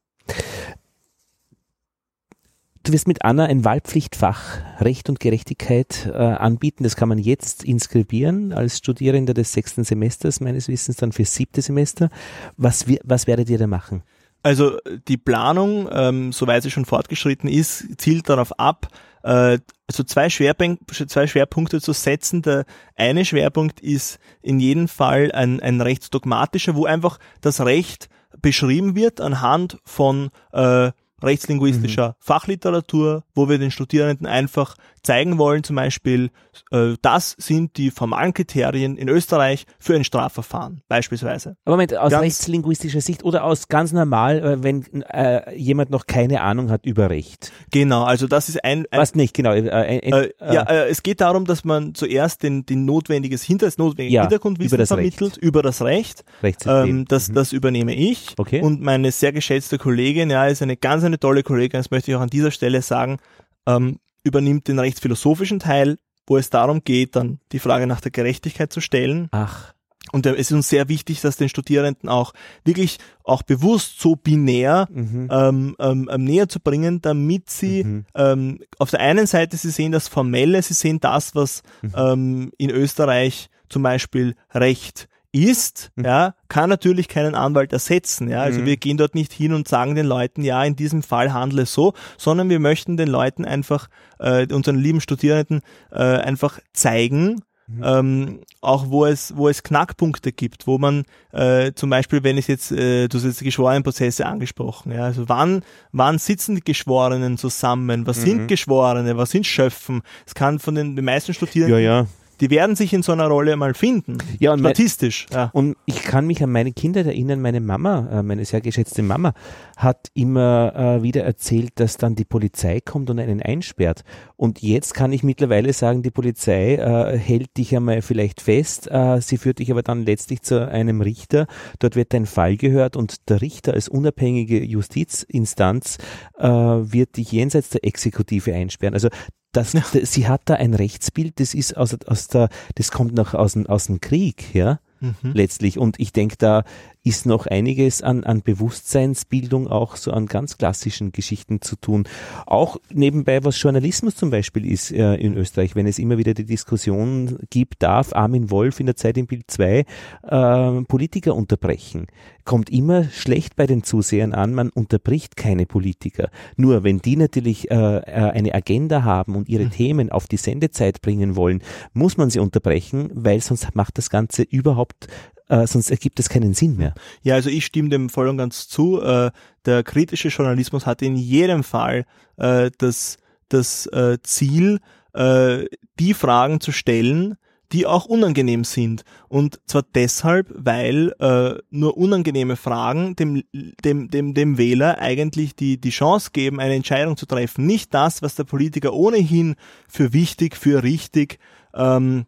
Du wirst mit Anna ein Wahlpflichtfach Recht und Gerechtigkeit äh, anbieten. Das kann man jetzt inskribieren als Studierender des sechsten Semesters, meines Wissens dann fürs siebte Semester. Was, was werdet ihr da machen? Also die Planung, ähm, soweit sie schon fortgeschritten ist, zielt darauf ab, äh, also zwei, Schwerpunkte, zwei Schwerpunkte zu setzen. Der eine Schwerpunkt ist in jedem Fall ein, ein rechtsdogmatischer, wo einfach das Recht beschrieben wird anhand von äh, rechtslinguistischer mhm. Fachliteratur, wo wir den Studierenden einfach zeigen wollen, zum Beispiel, äh, das sind die formalen Kriterien in Österreich für ein Strafverfahren, beispielsweise. Aber Moment, aus ganz, rechtslinguistischer Sicht oder aus ganz normal, äh, wenn äh, jemand noch keine Ahnung hat über Recht? Genau, also das ist ein... ein Was nicht, genau. Äh, äh, ja, äh, es geht darum, dass man zuerst den, den notwendiges Hinter, das notwendige ja, Hintergrundwissen über vermittelt Recht. über das Recht. Ähm, das, mhm. das übernehme ich. Okay. Und meine sehr geschätzte Kollegin, ja, ist eine ganz eine tolle Kollegin, das möchte ich auch an dieser Stelle sagen, ähm, übernimmt den rechtsphilosophischen Teil, wo es darum geht, dann die Frage nach der Gerechtigkeit zu stellen. Ach. Und es ist uns sehr wichtig, dass den Studierenden auch wirklich auch bewusst so binär mhm. ähm, ähm, ähm näher zu bringen, damit sie mhm. ähm, auf der einen Seite sie sehen das Formelle, sie sehen das, was mhm. ähm, in Österreich zum Beispiel Recht ist, mhm. ja, kann natürlich keinen Anwalt ersetzen. Ja, also mhm. wir gehen dort nicht hin und sagen den Leuten, ja, in diesem Fall handle so, sondern wir möchten den Leuten einfach, äh, unseren lieben Studierenden, äh, einfach zeigen, mhm. ähm, auch wo es, wo es Knackpunkte gibt, wo man äh, zum Beispiel, wenn es jetzt, äh, du hast jetzt die Geschworenenprozesse angesprochen, ja, also wann, wann sitzen die Geschworenen zusammen, was mhm. sind Geschworene, was sind Schöpfen? Es kann von den, den meisten Studierenden ja, ja die werden sich in so einer Rolle mal finden. Ja, und statistisch. Mein, ja. Und ich kann mich an meine Kinder erinnern, meine Mama, äh, meine sehr geschätzte Mama, hat immer äh, wieder erzählt, dass dann die Polizei kommt und einen einsperrt. Und jetzt kann ich mittlerweile sagen, die Polizei äh, hält dich einmal vielleicht fest, äh, sie führt dich aber dann letztlich zu einem Richter. Dort wird dein Fall gehört und der Richter als unabhängige Justizinstanz wird dich jenseits der Exekutive einsperren. Also das, ja. sie hat da ein Rechtsbild, das ist aus, aus der, das kommt noch aus dem, aus dem Krieg, ja, mhm. letztlich. Und ich denke, da ist noch einiges an, an Bewusstseinsbildung auch so an ganz klassischen Geschichten zu tun. Auch nebenbei, was Journalismus zum Beispiel ist äh, in Österreich, wenn es immer wieder die Diskussion gibt, darf Armin Wolf in der Zeit im Bild 2 äh, Politiker unterbrechen. Kommt immer schlecht bei den Zusehern an, man unterbricht keine Politiker. Nur wenn die natürlich äh, äh eine Agenda haben und ihre mhm. Themen auf die Sendezeit bringen wollen, muss man sie unterbrechen, weil sonst macht das Ganze überhaupt äh, sonst ergibt es keinen Sinn mehr. Ja, also ich stimme dem voll und ganz zu. Äh, der kritische Journalismus hat in jedem Fall äh, das, das äh, Ziel, äh, die Fragen zu stellen, die auch unangenehm sind. Und zwar deshalb, weil äh, nur unangenehme Fragen dem, dem, dem, dem Wähler eigentlich die, die Chance geben, eine Entscheidung zu treffen. Nicht das, was der Politiker ohnehin für wichtig, für richtig ähm,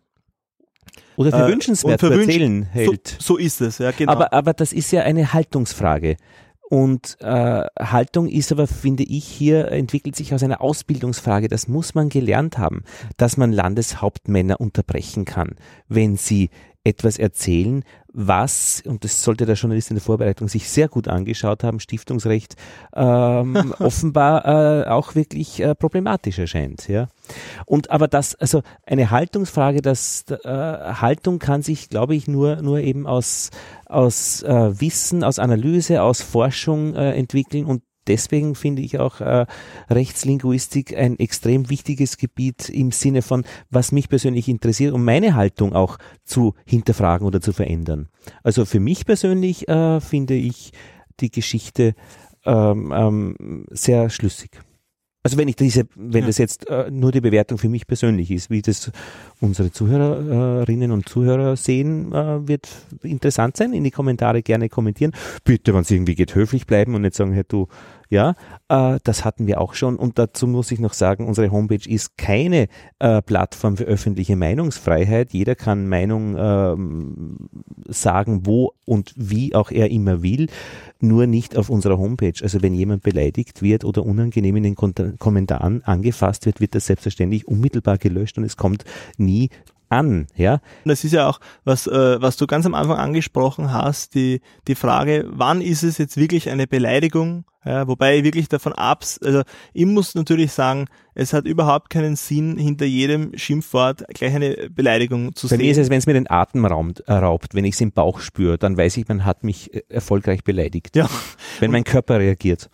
oder für äh, wünschenswert für zu erzählen hält. So, so, ist es, ja, genau. Aber, aber das ist ja eine Haltungsfrage. Und äh, Haltung ist aber, finde ich, hier entwickelt sich aus einer Ausbildungsfrage. Das muss man gelernt haben, dass man Landeshauptmänner unterbrechen kann, wenn sie etwas erzählen, was, und das sollte der Journalist in der Vorbereitung sich sehr gut angeschaut haben, Stiftungsrecht ähm, offenbar äh, auch wirklich äh, problematisch erscheint. Ja? Und aber das, also eine Haltungsfrage, das äh, Haltung kann sich, glaube ich, nur, nur eben aus, aus äh, Wissen, aus Analyse, aus Forschung äh, entwickeln und deswegen finde ich auch äh, Rechtslinguistik ein extrem wichtiges Gebiet im Sinne von, was mich persönlich interessiert, um meine Haltung auch zu hinterfragen oder zu verändern. Also für mich persönlich äh, finde ich die Geschichte ähm, ähm, sehr schlüssig. Also wenn ich diese, wenn ja. das jetzt äh, nur die Bewertung für mich persönlich ist, wie das unsere Zuhörerinnen und Zuhörer sehen, äh, wird interessant sein. In die Kommentare gerne kommentieren. Bitte, wenn es irgendwie geht, höflich bleiben und nicht sagen, hey du, ja, äh, das hatten wir auch schon. Und dazu muss ich noch sagen, unsere Homepage ist keine äh, Plattform für öffentliche Meinungsfreiheit. Jeder kann Meinung ähm, sagen, wo und wie auch er immer will, nur nicht auf unserer Homepage. Also wenn jemand beleidigt wird oder unangenehm in den Kommentaren angefasst wird, wird das selbstverständlich unmittelbar gelöscht und es kommt nie an, ja. Das ist ja auch, was, äh, was du ganz am Anfang angesprochen hast, die, die Frage, wann ist es jetzt wirklich eine Beleidigung? Ja, wobei ich wirklich davon ab, also ich muss natürlich sagen, es hat überhaupt keinen Sinn, hinter jedem Schimpfwort gleich eine Beleidigung zu Bei sehen. Bei mir ist es, wenn es mir den Atem raubt, raubt wenn ich es im Bauch spüre, dann weiß ich, man hat mich äh, erfolgreich beleidigt. Ja. Wenn mein Körper reagiert.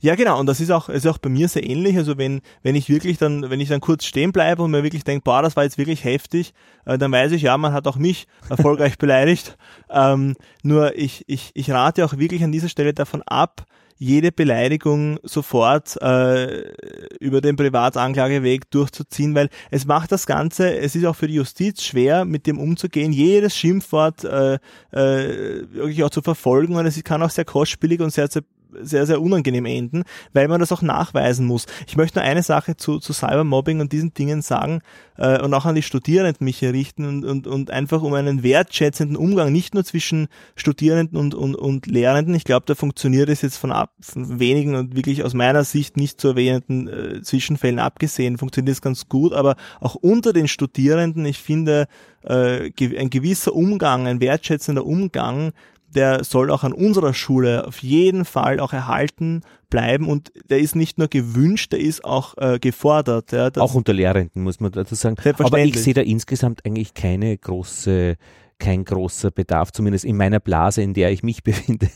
Ja, genau. Und das ist auch, ist auch bei mir sehr ähnlich. Also wenn, wenn ich wirklich dann, wenn ich dann kurz stehen bleibe und mir wirklich denke, boah, das war jetzt wirklich heftig, äh, dann weiß ich, ja, man hat auch mich erfolgreich beleidigt. Ähm, nur ich, ich, ich rate auch wirklich an dieser Stelle davon ab, jede Beleidigung sofort äh, über den Privatanklageweg durchzuziehen, weil es macht das Ganze, es ist auch für die Justiz schwer, mit dem umzugehen, jedes Schimpfwort äh, äh, wirklich auch zu verfolgen und es kann auch sehr kostspielig und sehr, sehr sehr, sehr unangenehm enden, weil man das auch nachweisen muss. Ich möchte nur eine Sache zu, zu Cybermobbing und diesen Dingen sagen äh, und auch an die Studierenden mich hier richten und, und, und einfach um einen wertschätzenden Umgang, nicht nur zwischen Studierenden und, und, und Lehrenden. Ich glaube, da funktioniert es jetzt von, ab, von wenigen und wirklich aus meiner Sicht nicht zu erwähnenden äh, Zwischenfällen abgesehen, funktioniert es ganz gut, aber auch unter den Studierenden, ich finde, äh, ein gewisser Umgang, ein wertschätzender Umgang der soll auch an unserer Schule auf jeden Fall auch erhalten bleiben und der ist nicht nur gewünscht, der ist auch äh, gefordert. Ja, auch unter Lehrenden muss man dazu sagen. Aber ich sehe da insgesamt eigentlich keine große kein großer Bedarf, zumindest in meiner Blase, in der ich mich befinde.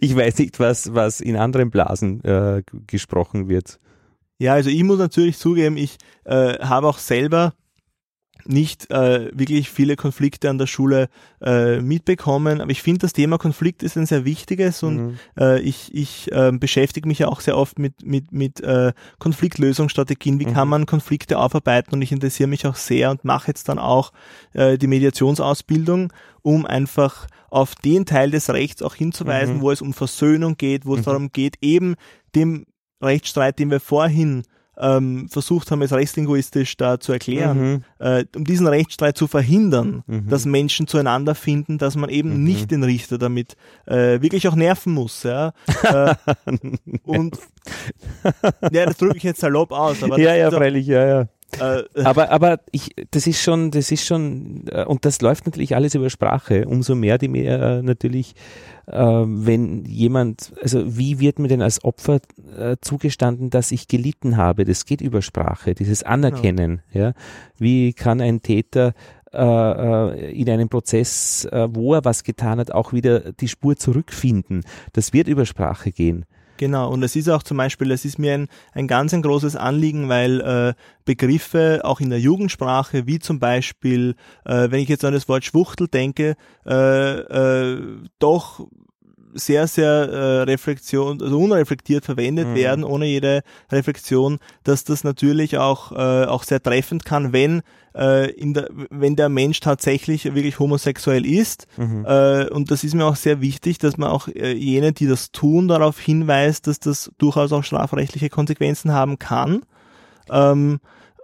ich weiß nicht, was, was in anderen Blasen äh, gesprochen wird. Ja, also ich muss natürlich zugeben, ich äh, habe auch selber nicht äh, wirklich viele Konflikte an der Schule äh, mitbekommen. Aber ich finde, das Thema Konflikt ist ein sehr wichtiges und mhm. äh, ich, ich äh, beschäftige mich ja auch sehr oft mit, mit, mit äh, Konfliktlösungsstrategien. Wie mhm. kann man Konflikte aufarbeiten? Und ich interessiere mich auch sehr und mache jetzt dann auch äh, die Mediationsausbildung, um einfach auf den Teil des Rechts auch hinzuweisen, mhm. wo es um Versöhnung geht, wo es mhm. darum geht, eben dem Rechtsstreit, den wir vorhin ähm, versucht haben, es rechtslinguistisch da zu erklären, mhm. äh, um diesen Rechtsstreit zu verhindern, mhm. dass Menschen zueinander finden, dass man eben mhm. nicht den Richter damit äh, wirklich auch nerven muss. Ja? äh, und ja, das drücke ich jetzt salopp aus. Aber ja, ja, freilich, ja, ja. Äh, aber aber ich, das ist schon, das ist schon, äh, und das läuft natürlich alles über Sprache. Umso mehr, die mir äh, natürlich, äh, wenn jemand, also wie wird mir denn als Opfer zugestanden, dass ich gelitten habe? Das geht über Sprache, dieses Anerkennen. Ja. ja. Wie kann ein Täter in einem Prozess, wo er was getan hat, auch wieder die Spur zurückfinden? Das wird über Sprache gehen. Genau, und es ist auch zum Beispiel, es ist mir ein, ein ganz ein großes Anliegen, weil äh, Begriffe auch in der Jugendsprache, wie zum Beispiel, äh, wenn ich jetzt an das Wort Schwuchtel denke, äh, äh, doch sehr, sehr äh, reflektion, also unreflektiert verwendet mhm. werden, ohne jede Reflexion, dass das natürlich auch, äh, auch sehr treffend kann, wenn äh, in der, wenn der Mensch tatsächlich wirklich homosexuell ist. Mhm. Äh, und das ist mir auch sehr wichtig, dass man auch äh, jene, die das tun, darauf hinweist, dass das durchaus auch strafrechtliche Konsequenzen haben kann. Ähm,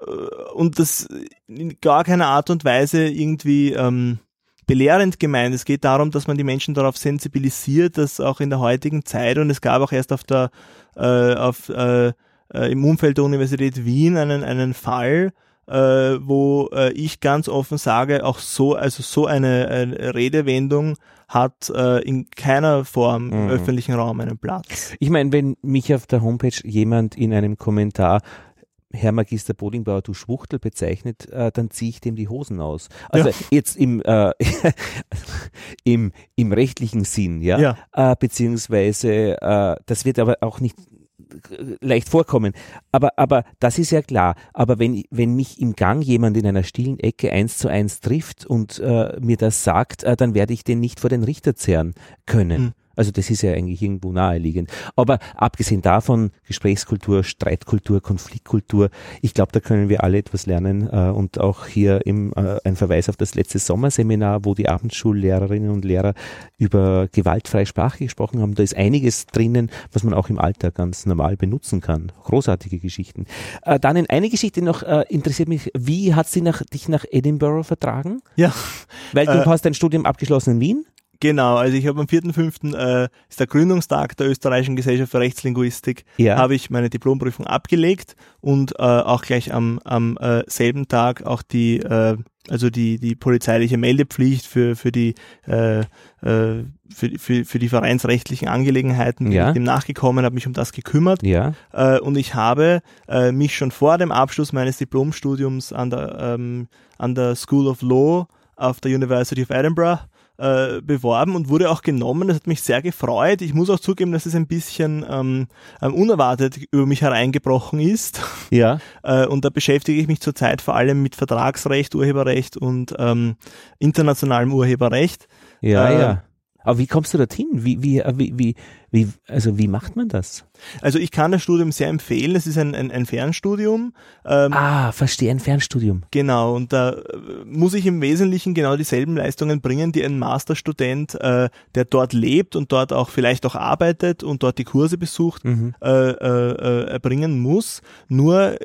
äh, und das in gar keiner Art und Weise irgendwie ähm, belehrend gemeint. Es geht darum, dass man die Menschen darauf sensibilisiert, dass auch in der heutigen Zeit und es gab auch erst auf der äh, auf äh, äh, im Umfeld der Universität Wien einen einen Fall, äh, wo äh, ich ganz offen sage, auch so also so eine, eine Redewendung hat äh, in keiner Form im mhm. öffentlichen Raum einen Platz. Ich meine, wenn mich auf der Homepage jemand in einem Kommentar Herr Magister Bodingbauer, du Schwuchtel bezeichnet, äh, dann ziehe ich dem die Hosen aus. Also ja. jetzt im, äh, im, im rechtlichen Sinn, ja, ja. Äh, beziehungsweise äh, das wird aber auch nicht leicht vorkommen. Aber, aber das ist ja klar. Aber wenn, wenn mich im Gang jemand in einer stillen Ecke eins zu eins trifft und äh, mir das sagt, äh, dann werde ich den nicht vor den Richter zehren können. Hm. Also das ist ja eigentlich irgendwo naheliegend. Aber abgesehen davon, Gesprächskultur, Streitkultur, Konfliktkultur, ich glaube, da können wir alle etwas lernen äh, und auch hier im, äh, ein Verweis auf das letzte Sommerseminar, wo die Abendschullehrerinnen und Lehrer über gewaltfreie Sprache gesprochen haben. Da ist einiges drinnen, was man auch im Alltag ganz normal benutzen kann. Großartige Geschichten. Äh, dann in eine Geschichte noch interessiert mich, wie hat sie nach, dich nach Edinburgh vertragen? Ja. Weil du äh, hast dein Studium abgeschlossen in Wien? Genau, also ich habe am 4.5. Äh, ist der Gründungstag der Österreichischen Gesellschaft für Rechtslinguistik, ja. habe ich meine Diplomprüfung abgelegt und äh, auch gleich am, am äh, selben Tag auch die äh, also die die polizeiliche Meldepflicht für für die äh, äh, für, für, für die vereinsrechtlichen Angelegenheiten ja. dem nachgekommen, habe mich um das gekümmert ja. äh, und ich habe äh, mich schon vor dem Abschluss meines Diplomstudiums an der ähm, an der School of Law auf der University of Edinburgh äh, beworben und wurde auch genommen. Das hat mich sehr gefreut. Ich muss auch zugeben, dass es ein bisschen ähm, ähm unerwartet über mich hereingebrochen ist. Ja. äh, und da beschäftige ich mich zurzeit vor allem mit Vertragsrecht, Urheberrecht und ähm, internationalem Urheberrecht. Ja, äh, ja. Aber wie kommst du dorthin? Wie, wie, wie, wie, wie, also wie macht man das? Also ich kann das Studium sehr empfehlen. Es ist ein, ein, ein Fernstudium. Ähm, ah, verstehe, ein Fernstudium. Genau, und da äh, muss ich im Wesentlichen genau dieselben Leistungen bringen, die ein Masterstudent, äh, der dort lebt und dort auch vielleicht auch arbeitet und dort die Kurse besucht, mhm. äh, äh, erbringen muss. Nur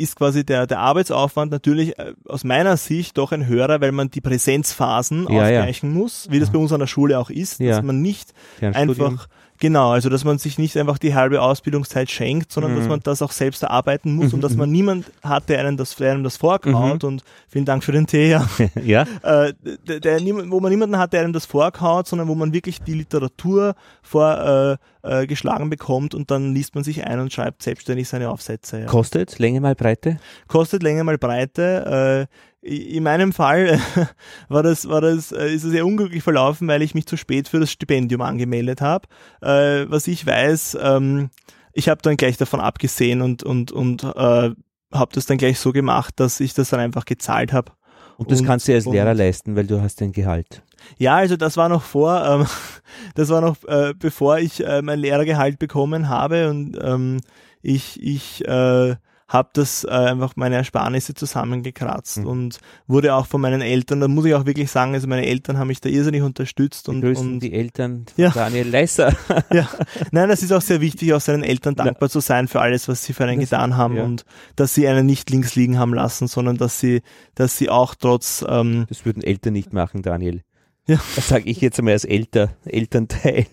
ist quasi der, der Arbeitsaufwand natürlich äh, aus meiner Sicht doch ein höherer, weil man die Präsenzphasen ja, ausgleichen ja. muss, wie das bei uns an der Schule auch ist, dass man nicht einfach Genau, also dass man sich nicht einfach die halbe Ausbildungszeit schenkt, sondern mhm. dass man das auch selbst erarbeiten muss mhm. und dass man niemand hat, der einem das, der einem das vorkaut mhm. und vielen Dank für den Tee, ja. ja. Äh, der, der, wo man niemanden hat, der einem das vorkaut, sondern wo man wirklich die Literatur vorgeschlagen äh, äh, bekommt und dann liest man sich ein und schreibt selbstständig seine Aufsätze. Ja. Kostet Länge mal Breite? Kostet Länge mal Breite. In meinem Fall war das, war das, äh, ist es sehr unglücklich verlaufen, weil ich mich zu spät für das Stipendium angemeldet habe. Äh, was ich weiß, ähm, ich habe dann gleich davon abgesehen und und und äh, habe das dann gleich so gemacht, dass ich das dann einfach gezahlt habe. Und das und, kannst du als Lehrer leisten, weil du hast ein Gehalt. Ja, also das war noch vor, ähm, das war noch äh, bevor ich äh, mein Lehrergehalt bekommen habe und ähm, ich ich äh, habe das äh, einfach meine Ersparnisse zusammengekratzt mhm. und wurde auch von meinen Eltern, da muss ich auch wirklich sagen, also meine Eltern haben mich da irrsinnig unterstützt und, und die Eltern ja. Daniel Leisser. ja, nein, das ist auch sehr wichtig, auch seinen Eltern dankbar zu sein für alles, was sie für einen das, getan haben ja. und dass sie einen nicht links liegen haben lassen, sondern dass sie, dass sie auch trotz ähm, Das würden Eltern nicht machen, Daniel. Ja. Das sage ich jetzt einmal als Elter, Elternteil.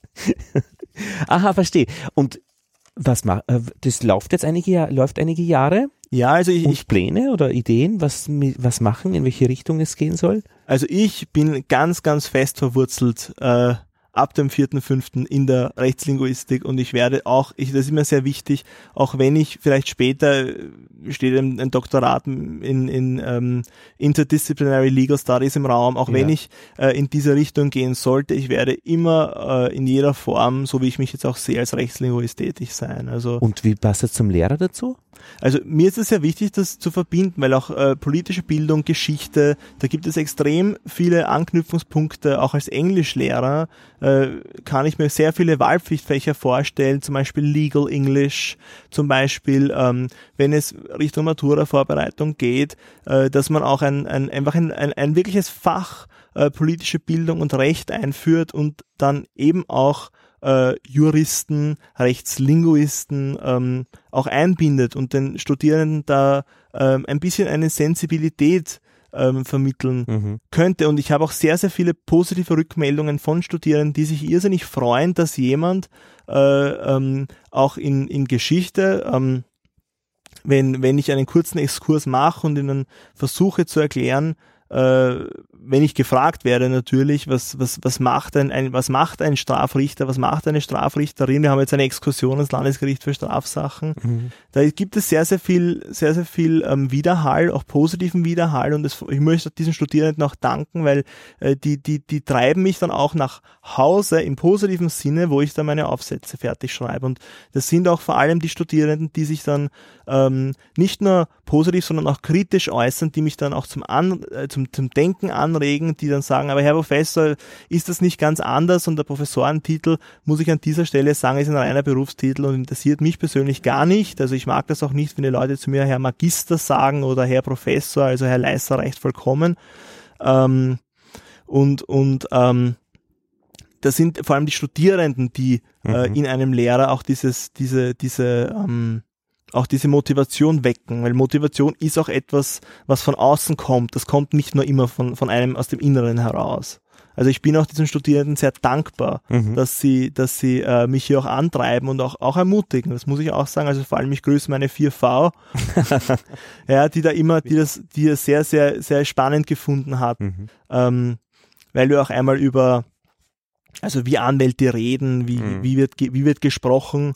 Aha, verstehe. Und was macht, äh, das läuft jetzt einige, läuft einige Jahre? Ja, also ich, ich Pläne oder Ideen, was, was machen, in welche Richtung es gehen soll? Also ich bin ganz, ganz fest verwurzelt äh, ab dem 4.5. in der Rechtslinguistik und ich werde auch, ich, das ist mir sehr wichtig, auch wenn ich vielleicht später äh, steht ein, ein Doktorat in, in ähm, Interdisciplinary Legal Studies im Raum, auch ja. wenn ich äh, in diese Richtung gehen sollte, ich werde immer äh, in jeder Form, so wie ich mich jetzt auch sehe, als Rechtslinguist tätig sein. Also und wie passt das zum Lehrer dazu? Also mir ist es sehr wichtig, das zu verbinden, weil auch äh, politische Bildung, Geschichte, da gibt es extrem viele Anknüpfungspunkte. Auch als Englischlehrer äh, kann ich mir sehr viele Wahlpflichtfächer vorstellen, zum Beispiel Legal English, zum Beispiel, ähm, wenn es Richtung Matura-Vorbereitung geht, äh, dass man auch ein, ein einfach ein, ein, ein wirkliches Fach äh, politische Bildung und Recht einführt und dann eben auch äh, Juristen, Rechtslinguisten ähm, auch einbindet und den Studierenden da ähm, ein bisschen eine Sensibilität ähm, vermitteln mhm. könnte. Und ich habe auch sehr, sehr viele positive Rückmeldungen von Studierenden, die sich irrsinnig freuen, dass jemand äh, ähm, auch in, in Geschichte, ähm, wenn, wenn ich einen kurzen Exkurs mache und ihnen versuche zu erklären, äh, wenn ich gefragt werde natürlich, was, was, was, macht ein, ein, was macht ein Strafrichter, was macht eine Strafrichterin? Wir haben jetzt eine Exkursion ins Landesgericht für Strafsachen. Mhm. Da gibt es sehr, sehr viel, sehr, sehr viel ähm, Widerhall, auch positiven Widerhall und das, ich möchte diesen Studierenden auch danken, weil äh, die, die, die treiben mich dann auch nach Hause im positiven Sinne, wo ich dann meine Aufsätze fertig schreibe. Und das sind auch vor allem die Studierenden, die sich dann ähm, nicht nur positiv, sondern auch kritisch äußern, die mich dann auch zum, An äh, zum, zum Denken anregen, die dann sagen, aber Herr Professor, ist das nicht ganz anders? Und der Professorentitel, muss ich an dieser Stelle sagen, ist ein reiner Berufstitel und interessiert mich persönlich gar nicht. Also ich mag das auch nicht, wenn die Leute zu mir Herr Magister sagen oder Herr Professor, also Herr Leister reicht vollkommen. Ähm, und und ähm, das sind vor allem die Studierenden, die äh, mhm. in einem Lehrer auch dieses, diese, diese ähm, auch diese Motivation wecken, weil Motivation ist auch etwas, was von außen kommt. Das kommt nicht nur immer von, von einem aus dem Inneren heraus. Also ich bin auch diesen Studierenden sehr dankbar, mhm. dass sie, dass sie äh, mich hier auch antreiben und auch, auch ermutigen. Das muss ich auch sagen. Also vor allem ich grüße meine 4V, ja, die da immer, die das, die das sehr, sehr, sehr spannend gefunden hat, mhm. ähm, weil wir auch einmal über, also wie Anwälte reden, wie, mhm. wie wird, wie wird gesprochen,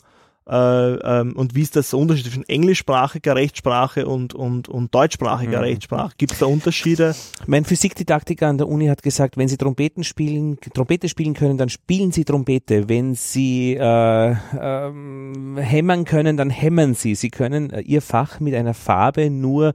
äh, ähm, und wie ist das Unterschied zwischen englischsprachiger Rechtssprache und, und, und deutschsprachiger mhm. Rechtssprache? Gibt es da Unterschiede? Mein Physikdidaktiker an der Uni hat gesagt, wenn Sie Trompeten spielen, Trompete spielen können, dann spielen Sie Trompete. Wenn Sie äh, ähm, hämmern können, dann hämmern Sie. Sie können äh, Ihr Fach mit einer Farbe nur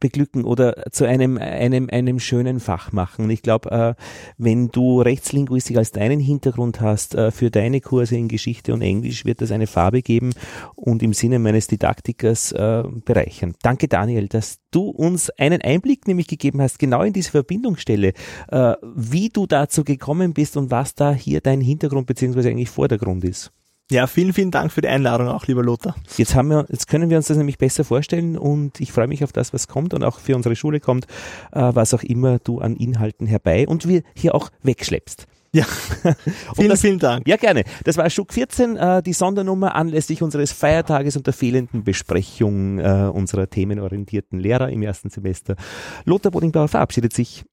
beglücken oder zu einem, einem, einem schönen Fach machen. Und ich glaube, äh, wenn du Rechtslinguistik als deinen Hintergrund hast, äh, für deine Kurse in Geschichte und Englisch wird das eine Farbe geben und im Sinne meines Didaktikers äh, bereichern. Danke Daniel, dass du uns einen Einblick nämlich gegeben hast, genau in diese Verbindungsstelle, äh, wie du dazu gekommen bist und was da hier dein Hintergrund beziehungsweise eigentlich Vordergrund ist. Ja, vielen, vielen Dank für die Einladung auch, lieber Lothar. Jetzt haben wir, jetzt können wir uns das nämlich besser vorstellen und ich freue mich auf das, was kommt und auch für unsere Schule kommt, äh, was auch immer du an Inhalten herbei und wir hier auch wegschleppst. Ja, vielen, das, vielen Dank. Ja, gerne. Das war Schuck 14, äh, die Sondernummer anlässlich unseres Feiertages und der fehlenden Besprechung äh, unserer themenorientierten Lehrer im ersten Semester. Lothar Bodingbauer verabschiedet sich.